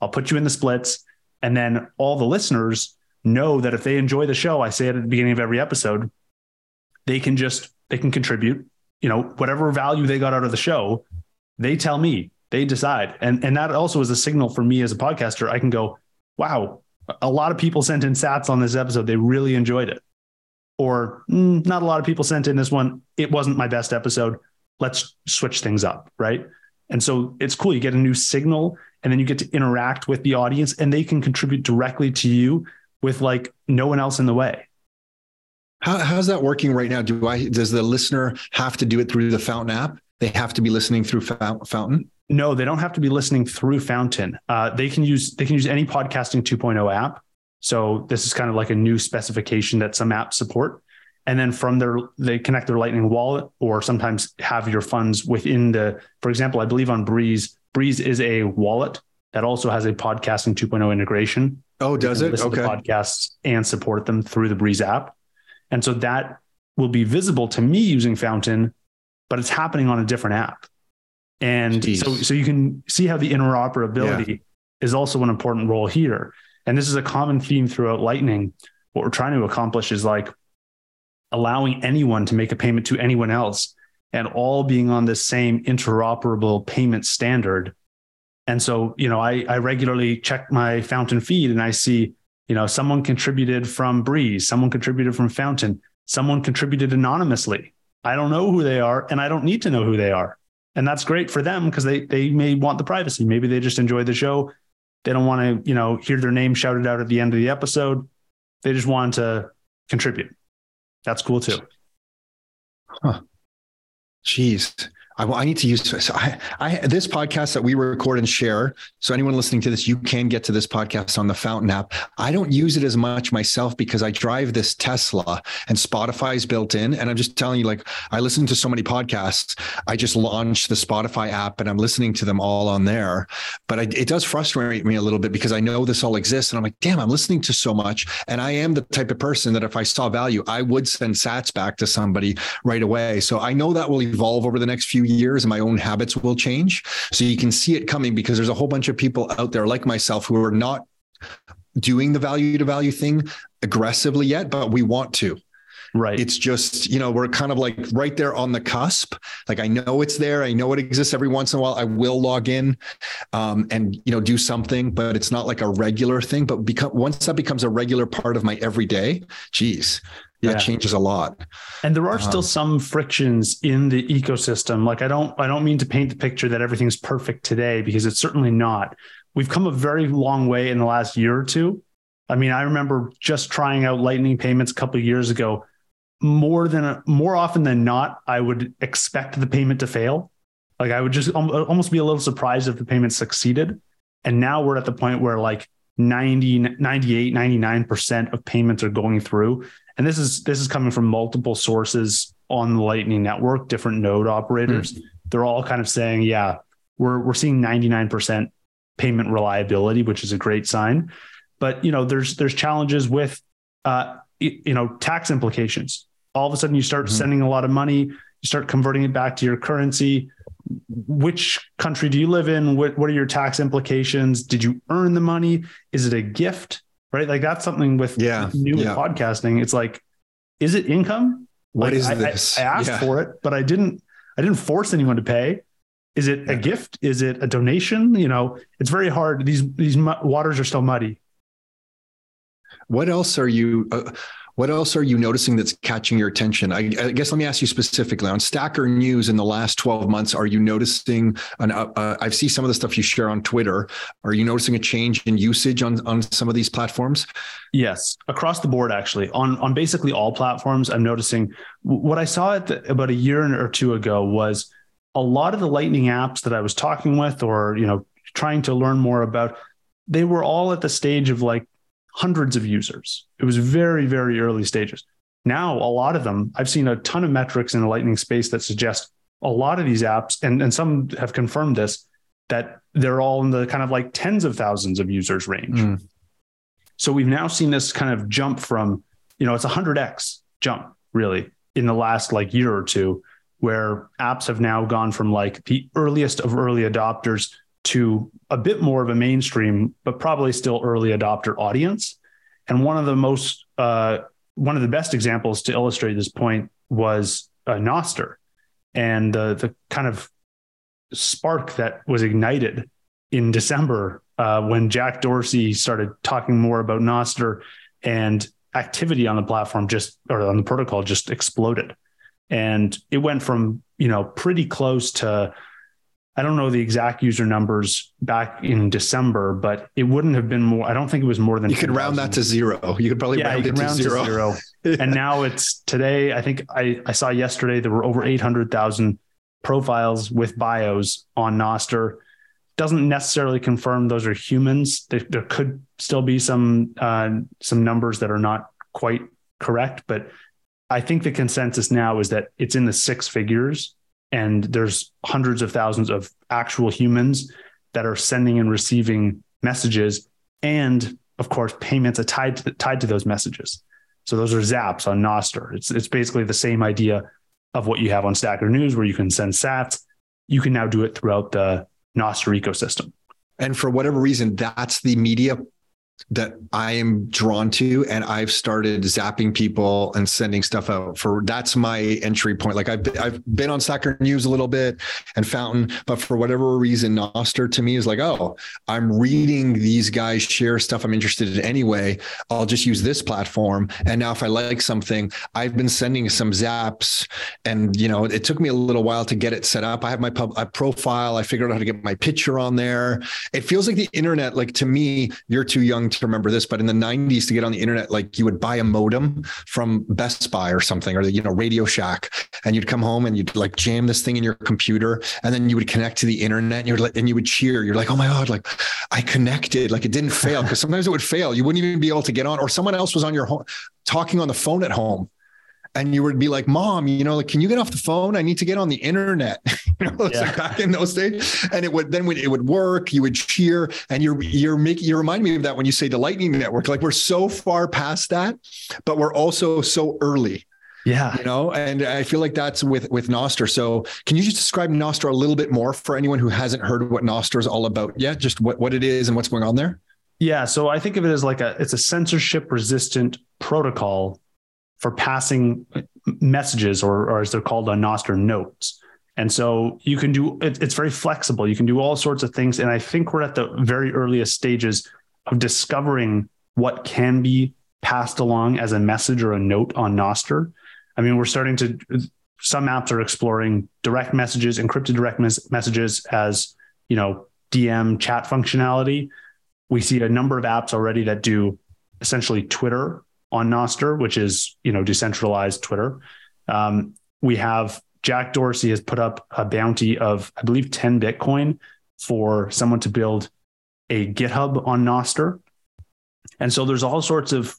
I'll put you in the splits. And then all the listeners know that if they enjoy the show, I say it at the beginning of every episode, they can just, they can contribute, you know, whatever value they got out of the show, they tell me, they decide. And, and that also is a signal for me as a podcaster. I can go, wow, a lot of people sent in sats on this episode. They really enjoyed it. Or "Mm, not a lot of people sent in this one. It wasn't my best episode. Let's switch things up. Right. And so it's cool. You get a new signal and then you get to interact with the audience and they can contribute directly to you with like no one else in the way. How, how's that working right now? Do I does the listener have to do it through the Fountain app? They have to be listening through Fountain. No, they don't have to be listening through Fountain. Uh, they can use they can use any podcasting 2.0 app. So this is kind of like a new specification that some apps support. And then from their they connect their Lightning wallet or sometimes have your funds within the. For example, I believe on Breez, Breez is a wallet that also has a podcasting 2.0 integration. Oh, does it? Okay. podcasts and support them through the Breez app. And so that will be visible to me using Fountain, but it's happening on a different app. And Jeez. so, so you can see how the interoperability is also an important role here. And this is a common theme throughout Lightning. What we're trying to accomplish is like allowing anyone to make a payment to anyone else and all being on the same interoperable payment standard. And so, you know, I, I regularly check my Fountain feed and I see, you know, someone contributed from Breez, someone contributed from Fountain, someone contributed anonymously. I don't know who they are and I don't need to know who they are. And that's great for them because they they may want the privacy. Maybe they just enjoy the show. They don't want to, you know, hear their name shouted out at the end of the episode. They just want to contribute. That's cool too. Huh. Jeez. I, I need to use so I, I this podcast that we record and share. So anyone listening to this, you can get to this podcast on the Fountain app. I don't use it as much myself because I drive this Tesla and Spotify's built in. And I'm just telling you, like I listen to so many podcasts. I just launched the Spotify app and I'm listening to them all on there. But I, it does frustrate me a little bit because I know this all exists, and I'm like, damn, I'm listening to so much. And I am the type of person that if I saw value, I would send Sats back to somebody right away. So I know that will evolve over the next few years and my own habits will change. So you can see it coming because there's a whole bunch of people out there like myself who are not doing the value to value thing aggressively yet, but we want to. Right. It's just, you know, we're kind of like right there on the cusp. Like I know it's there. I know it exists every once in a while. I will log in um, and, you know, do something, but it's not like a regular thing. But become once that becomes a regular part of my everyday, geez, that changes a lot. And there are still um, some frictions in the ecosystem. Like I don't I don't mean to paint the picture that everything's perfect today because it's certainly not. We've come a very long way in the last year or two. I mean, I remember just trying out lightning payments a couple of years ago. More than more often than not, I would expect the payment to fail. Like I would just um, almost be a little surprised if the payment succeeded. And now we're at the point where like 90, 98, 99% of payments are going through and this is this is coming from multiple sources on the lightning network different node operators. They're all kind of saying yeah we're we're seeing 99% payment reliability which is a great sign. But you know there's there's challenges with uh you know tax implications. All of a sudden you start Mhm. sending a lot of money you start converting it back to your currency. Which country do you live in? What, what are your tax implications? Did you earn the money? Is it a gift right like that's something with Yeah, new yeah. podcasting it's like is it income What Like, is I, I- this? I, asked Yeah. for it but i didn't i didn't force anyone to pay Is it a gift? Is it a donation? You know, it's very hard. These these waters are still muddy. What else are you? Uh, what else are you noticing that's catching your attention? I, I, guess let me ask you specifically on Stacker News in the last 12 months. Are you noticing? An, uh, uh, I see some of the stuff you share on Twitter. Are you noticing a change in usage on on some of these platforms? Yes, across the board, actually, on on basically all platforms. I'm noticing what I saw the, about a year or two ago was a lot of the Lightning apps that I was talking with, or you know, trying to learn more about. They were all at the stage of like hundreds of users. It was very, very early stages. Now, a lot of them, I've seen a ton of metrics in the Lightning space that suggest a lot of these apps, and, and some have confirmed this, that they're all in the kind of like tens of thousands of users range. Mm. So we've now seen this kind of jump from, you know, it's a 100x jump really in the last like year or two, where apps have now gone from like the earliest of early adopters to a bit more of a mainstream, but probably still early adopter audience. And one of the most, uh, one of the best examples to illustrate this point was uh, Nostr and uh, the kind of spark that was ignited in December uh, when Jack Dorsey started talking more about Nostr and activity on the platform just or on the protocol just exploded. And it went from, you know, pretty close to I don't know the exact user numbers back in December, but it wouldn't have been more. I don't think it was more than you could 10, round 000. that to zero. You could probably yeah, round it round to zero. To zero. and now it's today. I think I, I saw yesterday there were over 800,000 profiles with bios on Nostr. Doesn't necessarily confirm those are humans. There, there could still be some uh, some numbers that are not quite correct, but I think the consensus now is that it's in the six figures and there's hundreds of thousands of actual humans that are sending and receiving messages and of course payments are tied to, tied to those messages. So those are zaps on Nostr it's it's basically the same idea of what you have on Stacker News where you can send sats. You can now do it throughout the Nostr ecosystem. And for whatever reason that's the media that I am drawn to and I've started zapping people and sending stuff out for that's my entry point. Like I've been, I've been on Stacker News a little bit and Fountain but for whatever reason Nostr to me is like oh I'm reading these guys share stuff I'm interested in anyway. I'll just use this platform. And now if I like something I've been sending some zaps. And you know it took me a little while to get it set up. I have my pub I profile. I figured out how to get my picture on there. It feels like the internet like to me you're too young to remember this, but in the 90s to get on the internet, like you would buy a modem from Best Buy or something, or the, you know, Radio Shack, and you'd come home and you'd like jam this thing in your computer, and then you would connect to the internet and you're like, and you would cheer. You're like, oh my God, like I connected, like it didn't fail. Cause sometimes it would fail. You wouldn't even be able to get on, or someone else was on your home talking on the phone at home and you would be like, "Mom, you know, like, can you get off the phone? I need to get on the internet." you know, yeah. like back in those days, and it would then it would work. You would cheer, and you're you're making you remind me of that when you say the Lightning Network. Like we're so far past that, but we're also so early. Yeah, you know, and I feel like that's with with Nostr. So, can you just describe Nostr a little bit more for anyone who hasn't heard what Nostr is all about yet? Just what what it is and what's going on there. Yeah, so I think of it as like a it's a censorship resistant protocol for passing messages or, or as they're called on Nostr notes. And so you can do it, it's very flexible. You can do all sorts of things. And I think we're at the very earliest stages of discovering what can be passed along as a message or a note on Nostr. I mean, we're starting to some apps are exploring direct messages, encrypted direct mes- messages as, you know, DM chat functionality. We see a number of apps already that do essentially Twitter on Nostr, which is you know decentralized Twitter. Um, we have Jack Dorsey has put up a bounty of I believe 10 Bitcoin for someone to build a GitHub on Nostr. And so there's all sorts of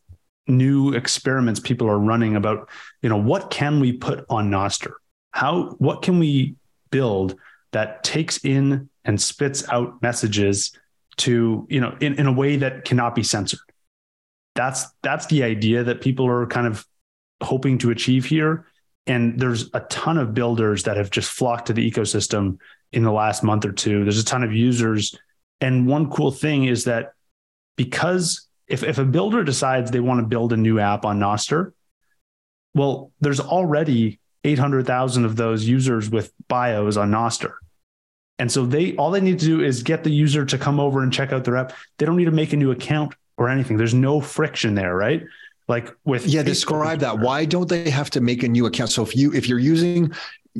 new experiments people are running about, you know, what can we put on Nostr? How what can we build that takes in and spits out messages to, you know, in, in a way that cannot be censored? That's that's the idea that people are kind of hoping to achieve here and there's a ton of builders that have just flocked to the ecosystem in the last month or two there's a ton of users and one cool thing is that because if, if a builder decides they want to build a new app on Nostr, well, there's already 800,000 of those users with bios on Nostr. And so they all they need to do is get the user to come over and check out their app. They don't need to make a new account or anything. There's no friction there, right? Like with yeah, Facebook describe that. Why don't they have to make a new account? So if you if you're using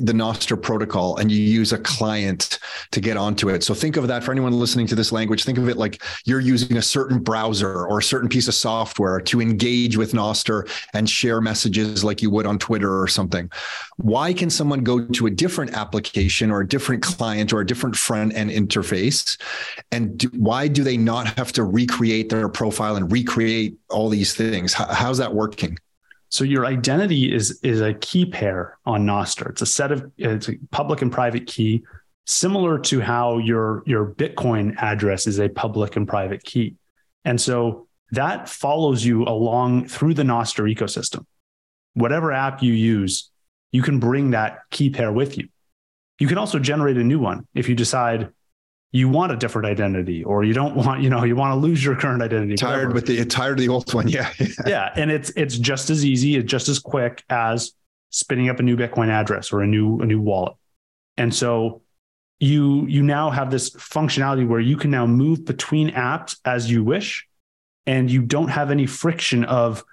the Nostr protocol and you use a client to get onto it. So think of that for anyone listening to this language. Think of it like you're using a certain browser or a certain piece of software to engage with Nostr and share messages like you would on Twitter or something. Why can someone go to a different application or a different client or a different front end interface? And do, why do they not have to recreate their profile and recreate all these things? How, how's that working? So your identity is is a key pair on Nostr. It's a set of it's a public and private key, similar to how your your Bitcoin address is a public and private key. And so that follows you along through the Nostr ecosystem. Whatever app you use, you can bring that key pair with you. You can also generate a new one if you decide you want a different identity or you don't want you know you want to lose your current identity tired whatever. with the tired of the old one yeah yeah and it's it's just as easy it's just as quick as spinning up a new bitcoin address or a new a new wallet and so you you now have this functionality where you can now move between apps as you wish and you don't have any friction of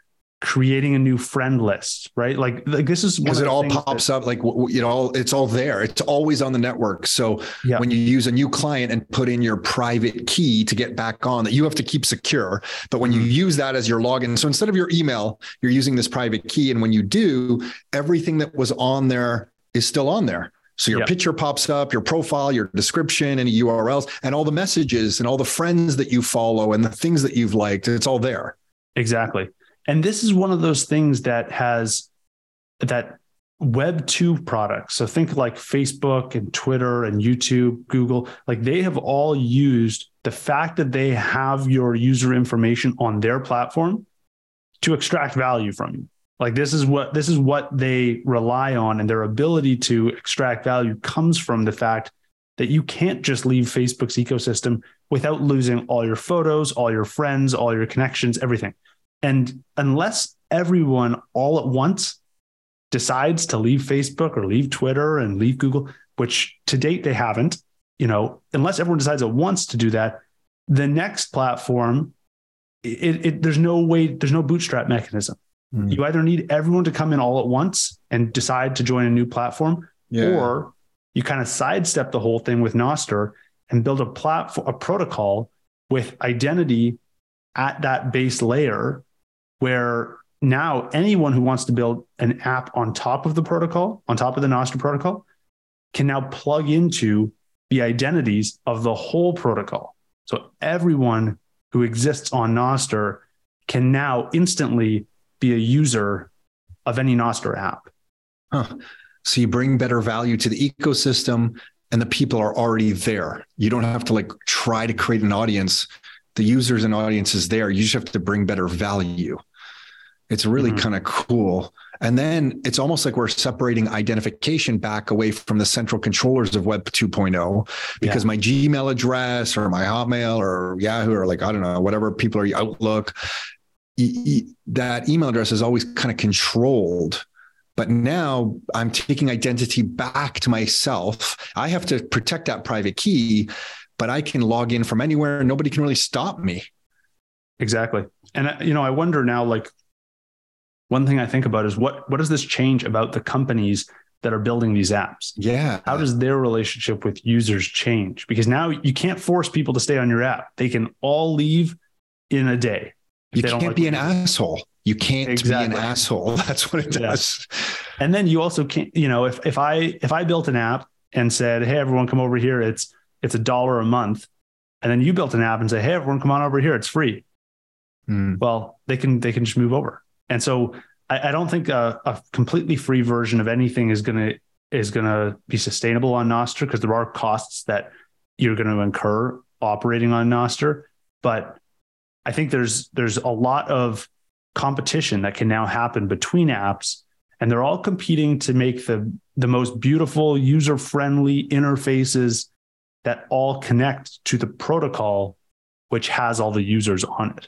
creating a new friend list, right? Like, like this is because it all pops that, up, like you know, it's all there. It's always on the network. So yeah. when you use a new client and put in your private key to get back on, that you have to keep secure. But when you mm-hmm. use that as your login, so instead of your email, you're using this private key, and when you do, everything that was on there is still on there. So your yep. picture pops up, your profile, your description, any URLs, and all the messages and all the friends that you follow and the things that you've liked. It's all there. Exactly. And this is one of those things that has that web 2 products. So think like Facebook and Twitter and YouTube, Google, like they have all used the fact that they have your user information on their platform to extract value from you. Like this is what this is what they rely on and their ability to extract value comes from the fact that you can't just leave Facebook's ecosystem without losing all your photos, all your friends, all your connections, everything. And unless everyone all at once decides to leave Facebook or leave Twitter and leave Google, which to date they haven't, you know, unless everyone decides at once to do that, the next platform, it, it there's no way, there's no bootstrap mechanism. Mm. You either need everyone to come in all at once and decide to join a new platform, yeah. or you kind of sidestep the whole thing with Nostr and build a platform, a protocol with identity at that base layer where now anyone who wants to build an app on top of the protocol, on top of the Nostr protocol, can now plug into the identities of the whole protocol. So everyone who exists on Nostr can now instantly be a user of any Nostr app. Huh. So you bring better value to the ecosystem and the people are already there. You don't have to like try to create an audience the users and audiences there. You just have to bring better value. It's really mm-hmm. kind of cool. And then it's almost like we're separating identification back away from the central controllers of Web 2.0 because yeah. my Gmail address or my Hotmail or Yahoo or like, I don't know, whatever people are Outlook, that email address is always kind of controlled. But now I'm taking identity back to myself. I have to protect that private key but I can log in from anywhere and nobody can really stop me. Exactly. And uh, you know, I wonder now like one thing I think about is what what does this change about the companies that are building these apps? Yeah. How does their relationship with users change? Because now you can't force people to stay on your app. They can all leave in a day. You can't like be an asshole. You can't exactly. be an asshole. That's what it does. Yeah. And then you also can't, you know, if if I if I built an app and said, "Hey everyone come over here, it's it's a dollar a month. And then you built an app and say, hey, everyone, come on over here. It's free. Mm. Well, they can they can just move over. And so I, I don't think a, a, completely free version of anything is gonna is gonna be sustainable on Nostr because there are costs that you're going to incur operating on Nostr. But I think there's there's a lot of competition that can now happen between apps and they're all competing to make the the most beautiful user friendly interfaces that all connect to the protocol, which has all the users on it.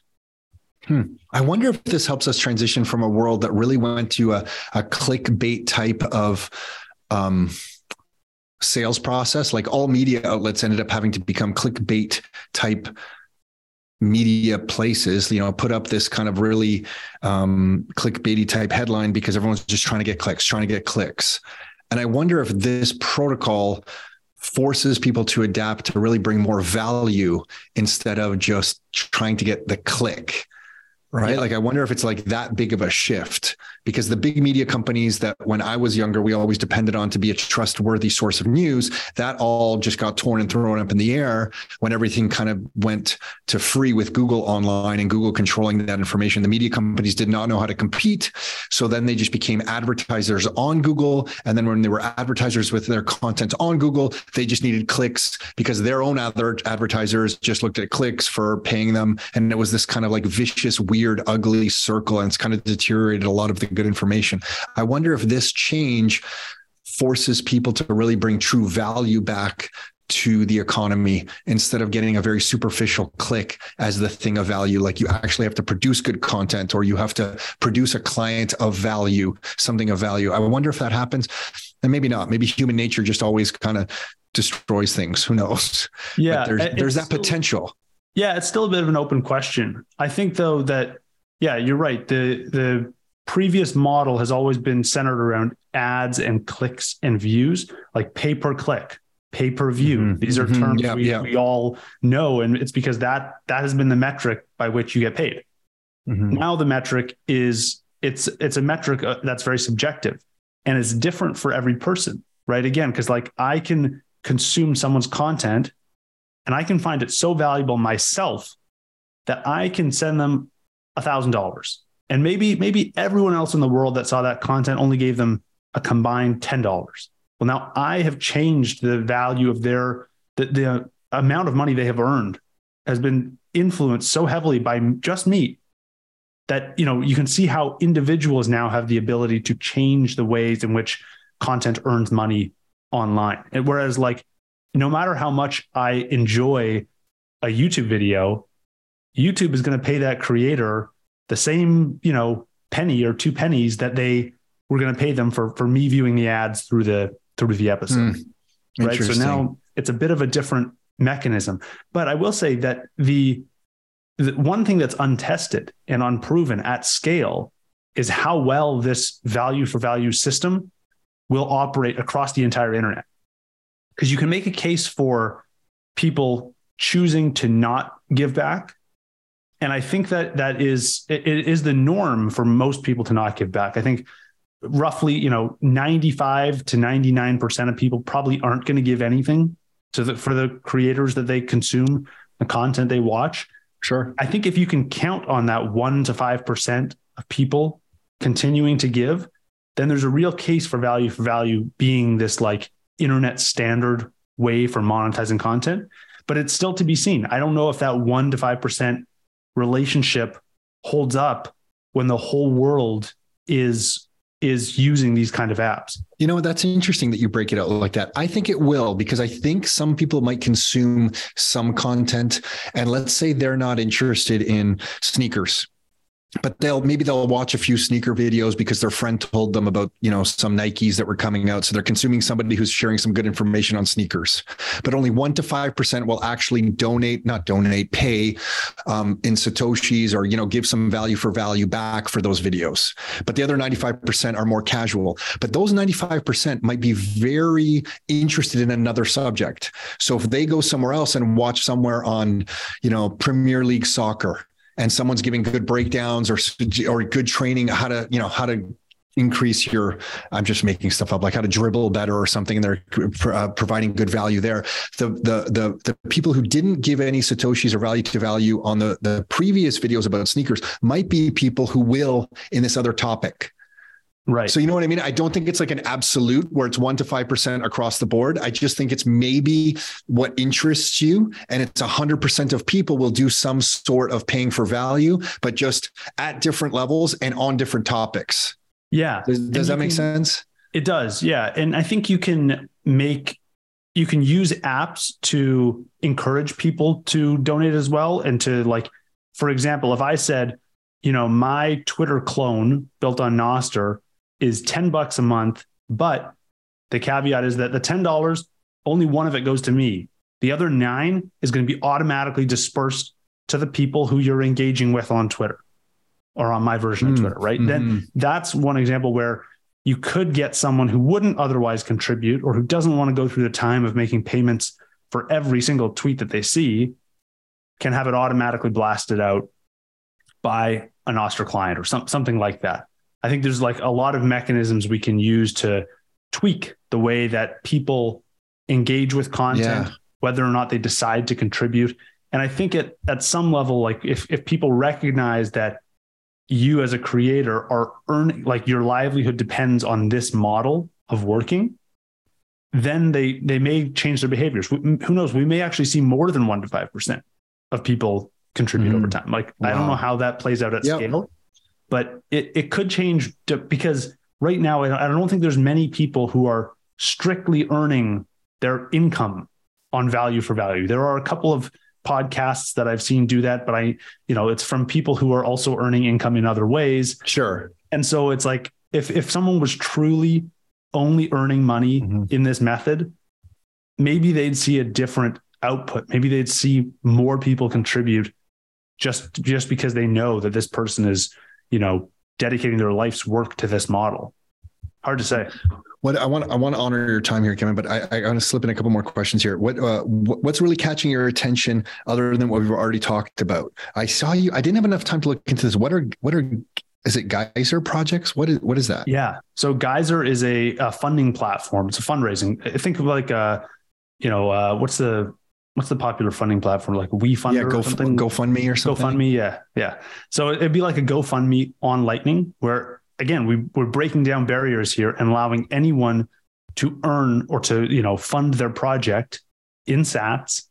Hmm. I wonder if this helps us transition from a world that really went to a, a clickbait type of um, sales process. Like all media outlets ended up having to become clickbait type media places, you know, put up this kind of really um, clickbaity type headline because everyone's just trying to get clicks, trying to get clicks. And I wonder if this protocol forces people to adapt to really bring more value instead of just trying to get the click right? Like, I wonder if it's like that big of a shift because the big media companies that when I was younger, we always depended on to be a trustworthy source of news, that all just got torn and thrown up in the air when everything kind of went to free with Google online and Google controlling that information. The media companies did not know how to compete. So then they just became advertisers on Google. And then when they were advertisers with their content on Google, they just needed clicks because their own other advertisers just looked at clicks for paying them. And it was this kind of like vicious, weird, ugly circle. And it's kind of deteriorated a lot of the good information. I wonder if this change forces people to really bring true value back to the economy instead of getting a very superficial click as the thing of value. Like you actually have to produce good content or you have to produce a client of value, something of value. I wonder if that happens. And maybe not. Maybe human nature just always kind of destroys things. Who knows? Yeah. But there's, there's that still, potential. Yeah. It's still a bit of an open question. I think though that, yeah, you're right. The, the, previous model has always been centered around ads and clicks and views, like pay per click, pay per view. Mm-hmm. These are mm-hmm. terms yeah, we, yeah. we all know, and it's because that that has been the metric by which you get paid. Mm-hmm. Now the metric is it's it's a metric uh, that's very subjective, and it's different for every person, right? Again, because like I can consume someone's content, and I can find it so valuable myself that I can send them a thousand dollars and maybe maybe everyone else in the world that saw that content only gave them a combined $10. Well, now I have changed the value of their the, the amount of money they have earned has been influenced so heavily by just me that you know you can see how individuals now have the ability to change the ways in which content earns money online. And whereas like no matter how much I enjoy a YouTube video, YouTube is going to pay that creator the same, you know, penny or two pennies that they were going to pay them for for me viewing the ads through the through the episode. Mm, right. So now it's a bit of a different mechanism. But I will say that the, the one thing that's untested and unproven at scale is how well this value for value system will operate across the entire internet. Because you can make a case for people choosing to not give back and I think that that is it is the norm for most people to not give back. I think roughly, you know, 95 to 99% of people probably aren't going to give anything to the for the creators that they consume, the content they watch. Sure. I think if you can count on that 1 to 5% of people continuing to give, then there's a real case for value for value being this like internet standard way for monetizing content, but it's still to be seen. I don't know if that 1 to 5% relationship holds up when the whole world is is using these kind of apps. You know, that's interesting that you break it out like that. I think it will because I think some people might consume some content and let's say they're not interested in sneakers but they'll maybe they'll watch a few sneaker videos because their friend told them about you know some nikes that were coming out. So they're consuming somebody who's sharing some good information on sneakers but only 1 to 5% will actually donate not donate pay um, in satoshis or you know give some value for value back for those videos. But the other 95% are more casual. But those 95% might be very interested in another subject. So if they go somewhere else and watch somewhere on you know premier league soccer and someone's giving good breakdowns or or good training how to you know how to increase your i'm just making stuff up like how to dribble better or something and they're uh, providing good value there. The, the the the people who didn't give any satoshis or value to value on the the previous videos about sneakers might be people who will in this other topic Right. So you know what I mean? I don't think it's like an absolute where it's one to five percent across the board. I just think it's maybe what interests you, and it's a hundred percent of people will do some sort of paying for value, but just at different levels and on different topics. Yeah. Does, does that make can, sense? It does. Yeah, and I think you can make you can use apps to encourage people to donate as well, and to like, for example, if I said, you know, my Twitter clone built on Nostr is 10 bucks a month, but The caveat is that the $10, only one of it goes to me. The other nine is going to be automatically dispersed to the people who you're engaging with on Twitter or on my version mm, of Twitter, right? Mm-hmm. Then that's one example where you could get someone who wouldn't otherwise contribute or who doesn't want to go through the time of making payments for every single tweet that they see can have it automatically blasted out by an Nostr client or some, something like that. I think there's like a lot of mechanisms we can use to tweak the way that people engage with content, yeah. whether or not they decide to contribute. And I think at, at some level, like if, if people recognize that you as a creator are earning, like your livelihood depends on this model of working, then they they may change their behaviors. Who knows? We may actually see more than one to five percent of people contribute mm. over time. Like wow. I don't know how that plays out at yep. scale, but it it could change to, because right now I don't think there's many people who are strictly earning their income on value for value. There are a couple of podcasts that I've seen do that, but I, you know, it's from people who are also earning income in other ways. Sure. And so it's like if if someone was truly only earning money mm-hmm. in this method, maybe they'd see a different output. Maybe they'd see more people contribute just just because they know that this person is, you know, dedicating their life's work to this model. Hard to say. What I want I want to honor your time here, Kevin, but I, I want to slip in a couple more questions here. What uh, what's really catching your attention other than what we've already talked about? I saw you. I didn't have enough time to look into this. What are what are is it Geyser projects? What is what is that? Yeah. So Geyser is a, a funding platform. It's a fundraising. Think of like uh, you know, uh, what's the what's the popular funding platform like WeFunder yeah, go, or something? GoFundMe or something. GoFundMe, yeah, yeah. So it'd be like a GoFundMe on Lightning, where again we we're breaking down barriers here and allowing anyone to earn or to you know fund their project in Sats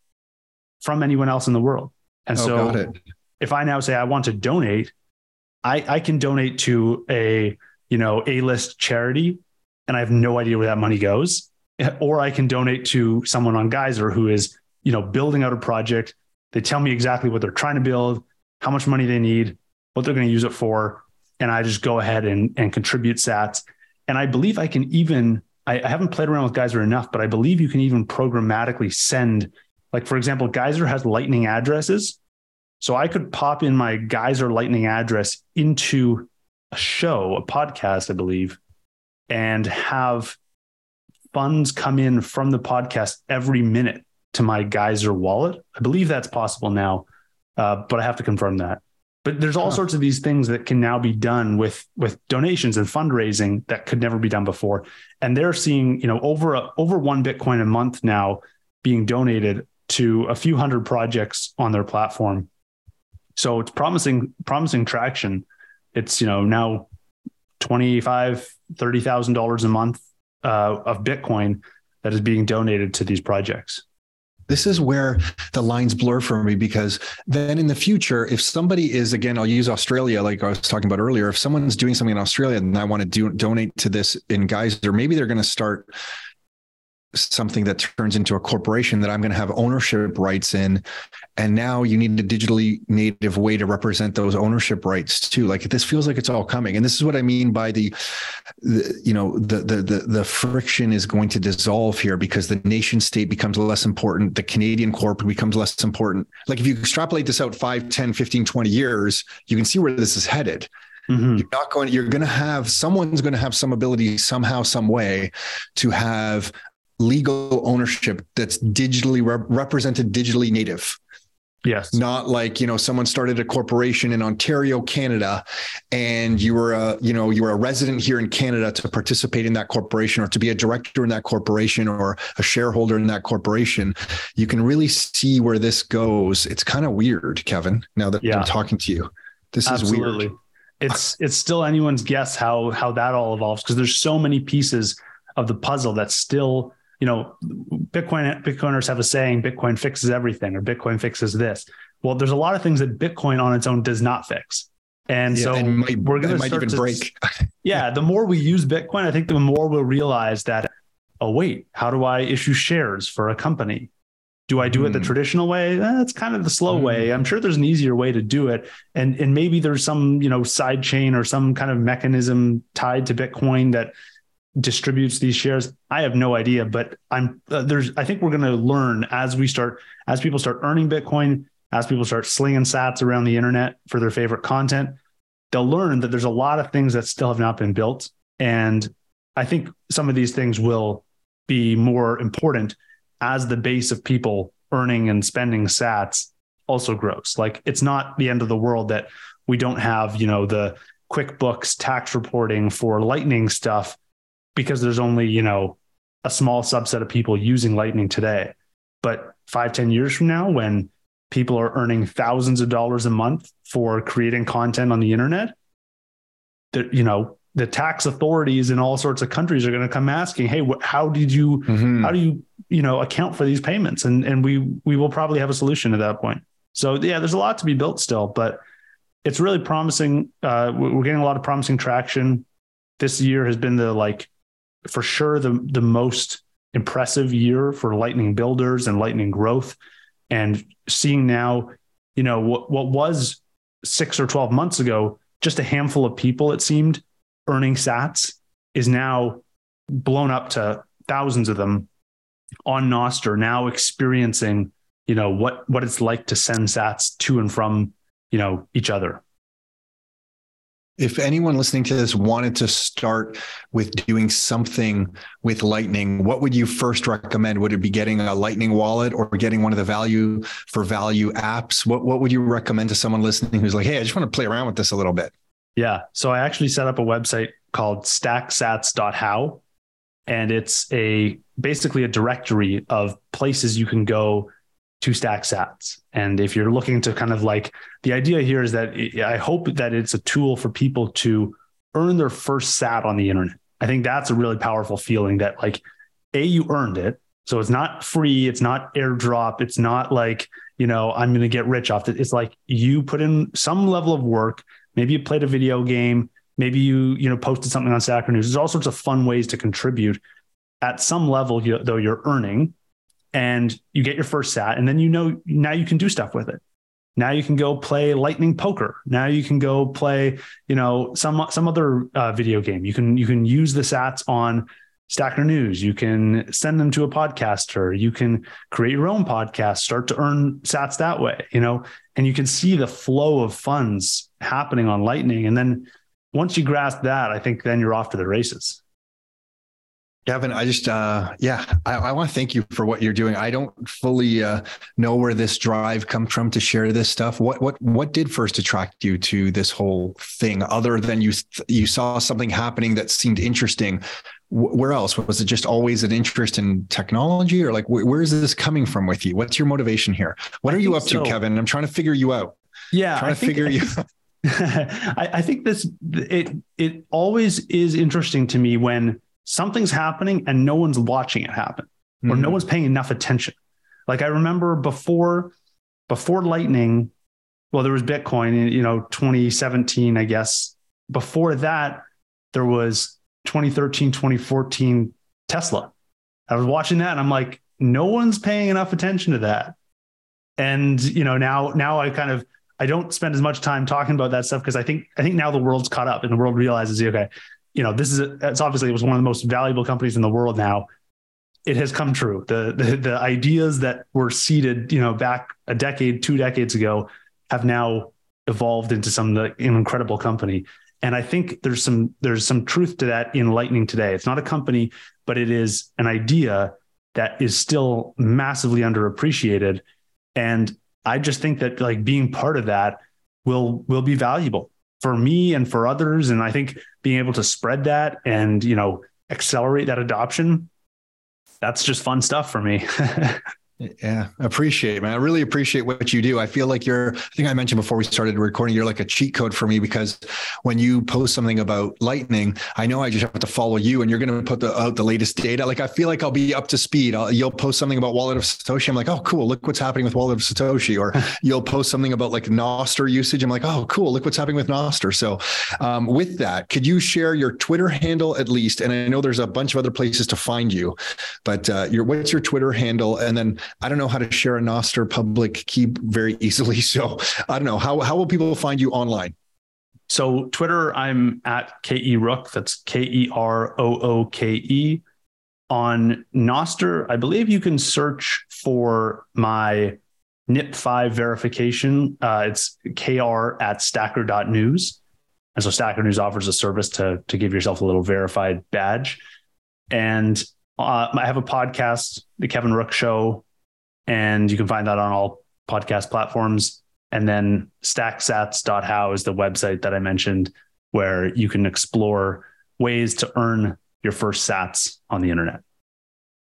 from anyone else in the world. And oh, so if I now say I want to donate, I, I can donate to a you know a list charity, and I have no idea where that money goes. Or I can donate to someone on Geyser who is you know building out a project. They tell me exactly what they're trying to build, how much money they need, what they're going to use it for, and I just go ahead and and contribute Sats. And I believe I can even I, I haven't played around with Geyser enough, but I believe you can even programmatically send, like for example, Geyser has Lightning addresses. So I could pop in my Geyser Lightning address into a show, a podcast, I believe, and have funds come in from the podcast every minute to my Geyser wallet. I believe that's possible now, uh, but I have to confirm that. But there's all huh. sorts of these things that can now be done with with donations and fundraising that could never be done before. And they're seeing, you know, over a, over one Bitcoin a month now being donated to a few hundred projects on their platform. So it's promising promising traction. It's you know now twenty five thirty thousand dollars a month uh, of Bitcoin that is being donated to these projects. This is where the lines blur for me because then in the future, if somebody is, again, I'll use Australia, like I was talking about earlier, if someone's doing something in Australia and I want to do, donate to this in Geyser, maybe they're going to start something that turns into a corporation that I'm going to have ownership rights in. And now you need a digitally native way to represent those ownership rights too. Like this feels like it's all coming. And this is what I mean by the, the you know, the, the, the, the friction is going to dissolve here because the nation state becomes less important. The Canadian corp becomes less important. Like if you extrapolate this out 5, 10, 15, 20 years, you can see where this is headed. Mm-hmm. You're not going, you're going to have, someone's going to have some ability somehow, some way to have legal ownership that's digitally represented digitally native Yes. Not like, you know, someone started a corporation in Ontario, Canada, and you were a, you know, you were a resident here in Canada to participate in that corporation or to be a director in that corporation or a shareholder in that corporation. You can really see where this goes. It's kind of weird, Kevin, now that yeah. I'm talking to you. This Absolutely. is weird. It's it's still anyone's guess how how that all evolves because there's so many pieces of the puzzle that still you know, Bitcoin Bitcoiners have a saying, Bitcoin fixes everything or Bitcoin fixes this. Well, there's a lot of things that Bitcoin on its own does not fix. And yeah, so might, we're going to even break. yeah, the more we use Bitcoin, I think the more we'll realize that, oh, wait, how do I issue shares for a company? Do I do mm. it the hmm. traditional way? That's eh, kind of the slow mm. way. I'm sure there's an easier way to do it. And, and maybe there's some, you know, side chain or some kind of mechanism tied to Bitcoin that distributes these shares, I have no idea. But I'm uh, there's I think we're going to learn as we start as people start earning Bitcoin, as people start slinging Sats around the internet for their favorite content. They'll learn that there's a lot of things that still have not been built, and I think some of these things will be more important as the base of people earning and spending Sats also grows. Like it's not the end of the world that we don't have, you know, the QuickBooks tax reporting for Lightning stuff because there's only, you know, a small subset of people using Lightning today. But five, ten years from now, when people are earning thousands of dollars a month for creating content on the internet, that, you know, the tax authorities in all sorts of countries are going to come asking, "Hey, wh- how did you, mm-hmm. how do you, you know, account for these payments?" And and we we will probably have a solution at that point. So yeah, there's a lot to be built still, but it's really promising. Uh, we're getting a lot of promising traction. This year has been the like, for sure the the most impressive year for Lightning builders and Lightning growth, and seeing now, you know, what what was six or twelve months ago, just a handful of people it seemed earning sats is now blown up to thousands of them on Nostr now experiencing, you know, what what it's like to send sats to and from, you know, each other. If anyone listening to this wanted to start with doing something with Lightning, what would you first recommend? Would it be getting a Lightning wallet or getting one of the value for value apps? What what would you recommend to someone listening who's like, "Hey, I just want to play around with this a little bit"? Yeah. So I actually set up a website called stacksats.how and it's a basically a directory of places you can go to stack sats. And if you're looking to kind of like the idea here is that I hope that it's a tool for people to earn their first sat on the internet. I think that's a really powerful feeling that like a you earned it. So it's not free, it's not airdrop, it's not like, you know, I'm going to get rich off it. It's like you put in some level of work Maybe you played a video game. Maybe you you know posted something on Stacker News. There's all sorts of fun ways to contribute. At some level, you, though, you're earning, and you get your first sat, and then you know now you can do stuff with it. Now you can go play Lightning Poker. Now you can go play, you know, some some other uh, video game. You can you can use the Sats on Stacker News. You can send them to a podcaster. You can create your own podcast, start to earn Sats that way. You know, and you can see the flow of funds happening on Lightning. And then once you grasp that, I think then you're off to the races. Kevin, I just, uh, yeah, I, I want to thank you for what you're doing. I don't fully uh, know where this drive comes from to share this stuff. What, what, what did first attract you to this whole thing, other than you, you saw something happening that seemed interesting? Where else was it? Just always an interest in technology, or like where, where is this coming from with you? What's your motivation here? What are you up so. to, Kevin? I'm trying to figure you out. Yeah, I'm trying I to think, figure you. I, I think this it it always is interesting to me when something's happening and no one's watching it happen or mm-hmm. no one's paying enough attention. Like I remember before before Lightning, well, there was Bitcoin, you know, 2017, I guess. Before that, there was 2013, 2014 Tesla. I was watching that and I'm like, no one's paying enough attention to that. And you know, now now I kind of I don't spend as much time talking about that stuff because I think I think now the world's caught up and the world realizes, okay, you know, this is it's obviously it was one of the most valuable companies in the world now. It has come true. The, the the ideas that were seeded, you know, back a decade, two decades ago, have now evolved into some an incredible company. And I think there's some there's some truth to that in Lightning today. It's not a company, but it is an idea that is still massively underappreciated. And I just think that like being part of that will will be valuable for me and for others. And I think being able to spread that and, you know, accelerate that adoption, that's just fun stuff for me. Yeah, I appreciate it, man. I really appreciate what you do. I feel like you're, I think I mentioned before we started recording, you're like a cheat code for me because when you post something about Lightning, I know I just have to follow you and you're going to put the, out the latest data. Like I feel like I'll be up to speed. I'll, you'll post something about Wallet of Satoshi. I'm like, oh, cool. Look what's happening with Wallet of Satoshi. Or you'll post something about like Nostr usage. I'm like, oh, cool. Look what's happening with Nostr. So um, with that, could you share your Twitter handle at least? And I know there's a bunch of other places to find you, but uh, your, what's your Twitter handle? And then I don't know how to share a Nostr public key very easily. So I don't know how how will people find you online? So Twitter, I'm at Ke Rooke. That's K E R O O K E. On Nostr, I believe you can search for my NIP5 verification. Uh, it's kr at stacker.news. And so Stacker News offers a service to, to give yourself a little verified badge. And uh, I have a podcast, The Kevin Rooke Show, and you can find that on all podcast platforms. And then stacksats.how is the website that I mentioned where you can explore ways to earn your first sats on the internet.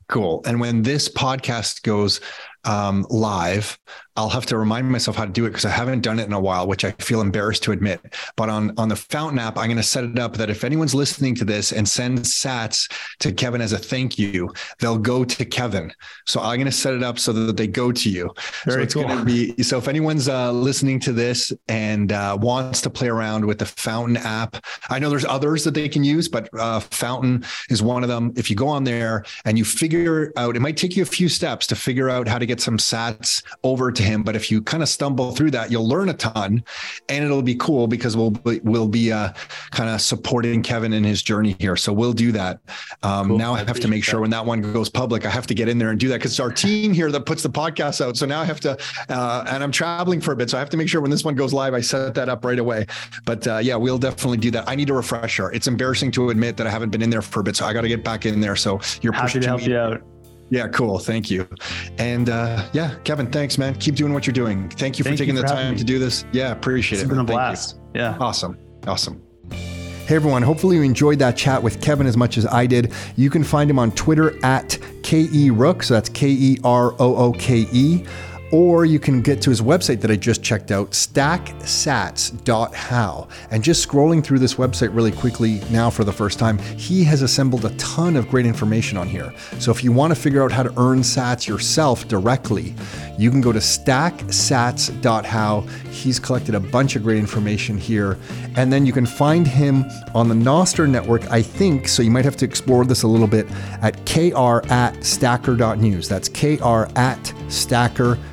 Cool. And when this podcast goes um, live, I'll have to remind myself how to do it because I haven't done it in a while, which I feel embarrassed to admit. But on on the Fountain app, I'm going to set it up that if anyone's listening to this and sends Sats to Kevin as a thank you, they'll go to Kevin. So I'm going to set it up so that they go to you. Very so it's cool. going to be so if anyone's uh, listening to this and uh, wants to play around with the Fountain app, I know there's others that they can use, but uh, Fountain is one of them. If you go on there and you figure out, it might take you a few steps to figure out how to get some Sats over to him. But if you kind of stumble through that, you'll learn a ton, and it'll be cool because we'll we'll be uh, kind of supporting Kevin in his journey here. So we'll do that. Um, cool. Now I, I have to make sure that. when that one goes public, I have to get in there and do that because it's our team here that puts the podcast out. So now I have to, uh, and I'm traveling for a bit, so I have to make sure when this one goes live, I set that up right away. But uh, yeah, we'll definitely do that. I need a refresher. It's embarrassing to admit that I haven't been in there for a bit, so I got to get back in there. So you're happy to help me. you out. Yeah, cool. Thank you. And uh, yeah, Kevin, thanks, man. Keep doing what you're doing. Thank you for Thank taking you for the time to do this. Yeah, appreciate it's it. It's been a blast. Yeah. Awesome. Awesome. Hey everyone, hopefully you enjoyed that chat with Kevin as much as I did. You can find him on Twitter at KE Rooke, so that's K E R O O K E or you can get to his website that I just checked out, stacksats.how. And just scrolling through this website really quickly now for the first time, he has assembled a ton of great information on here. So if you want to figure out how to earn sats yourself directly, you can go to stacksats.how. He's collected a bunch of great information here. And then you can find him on the Nostr network, I think. So you might have to explore this a little bit at kr at stacker.news. That's kr at stacker.news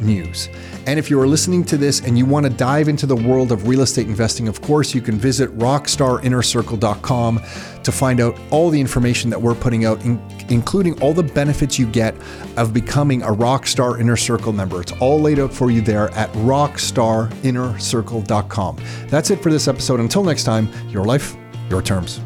news. And if you are listening to this and you want to dive into the world of real estate investing, of course, you can visit rockstarinnercircle.com to find out all the information that we're putting out, in, including all the benefits you get of becoming a Rockstar Inner Circle member. It's all laid out for you there at rockstarinnercircle.com. That's it for this episode. Until next time, your life, your terms.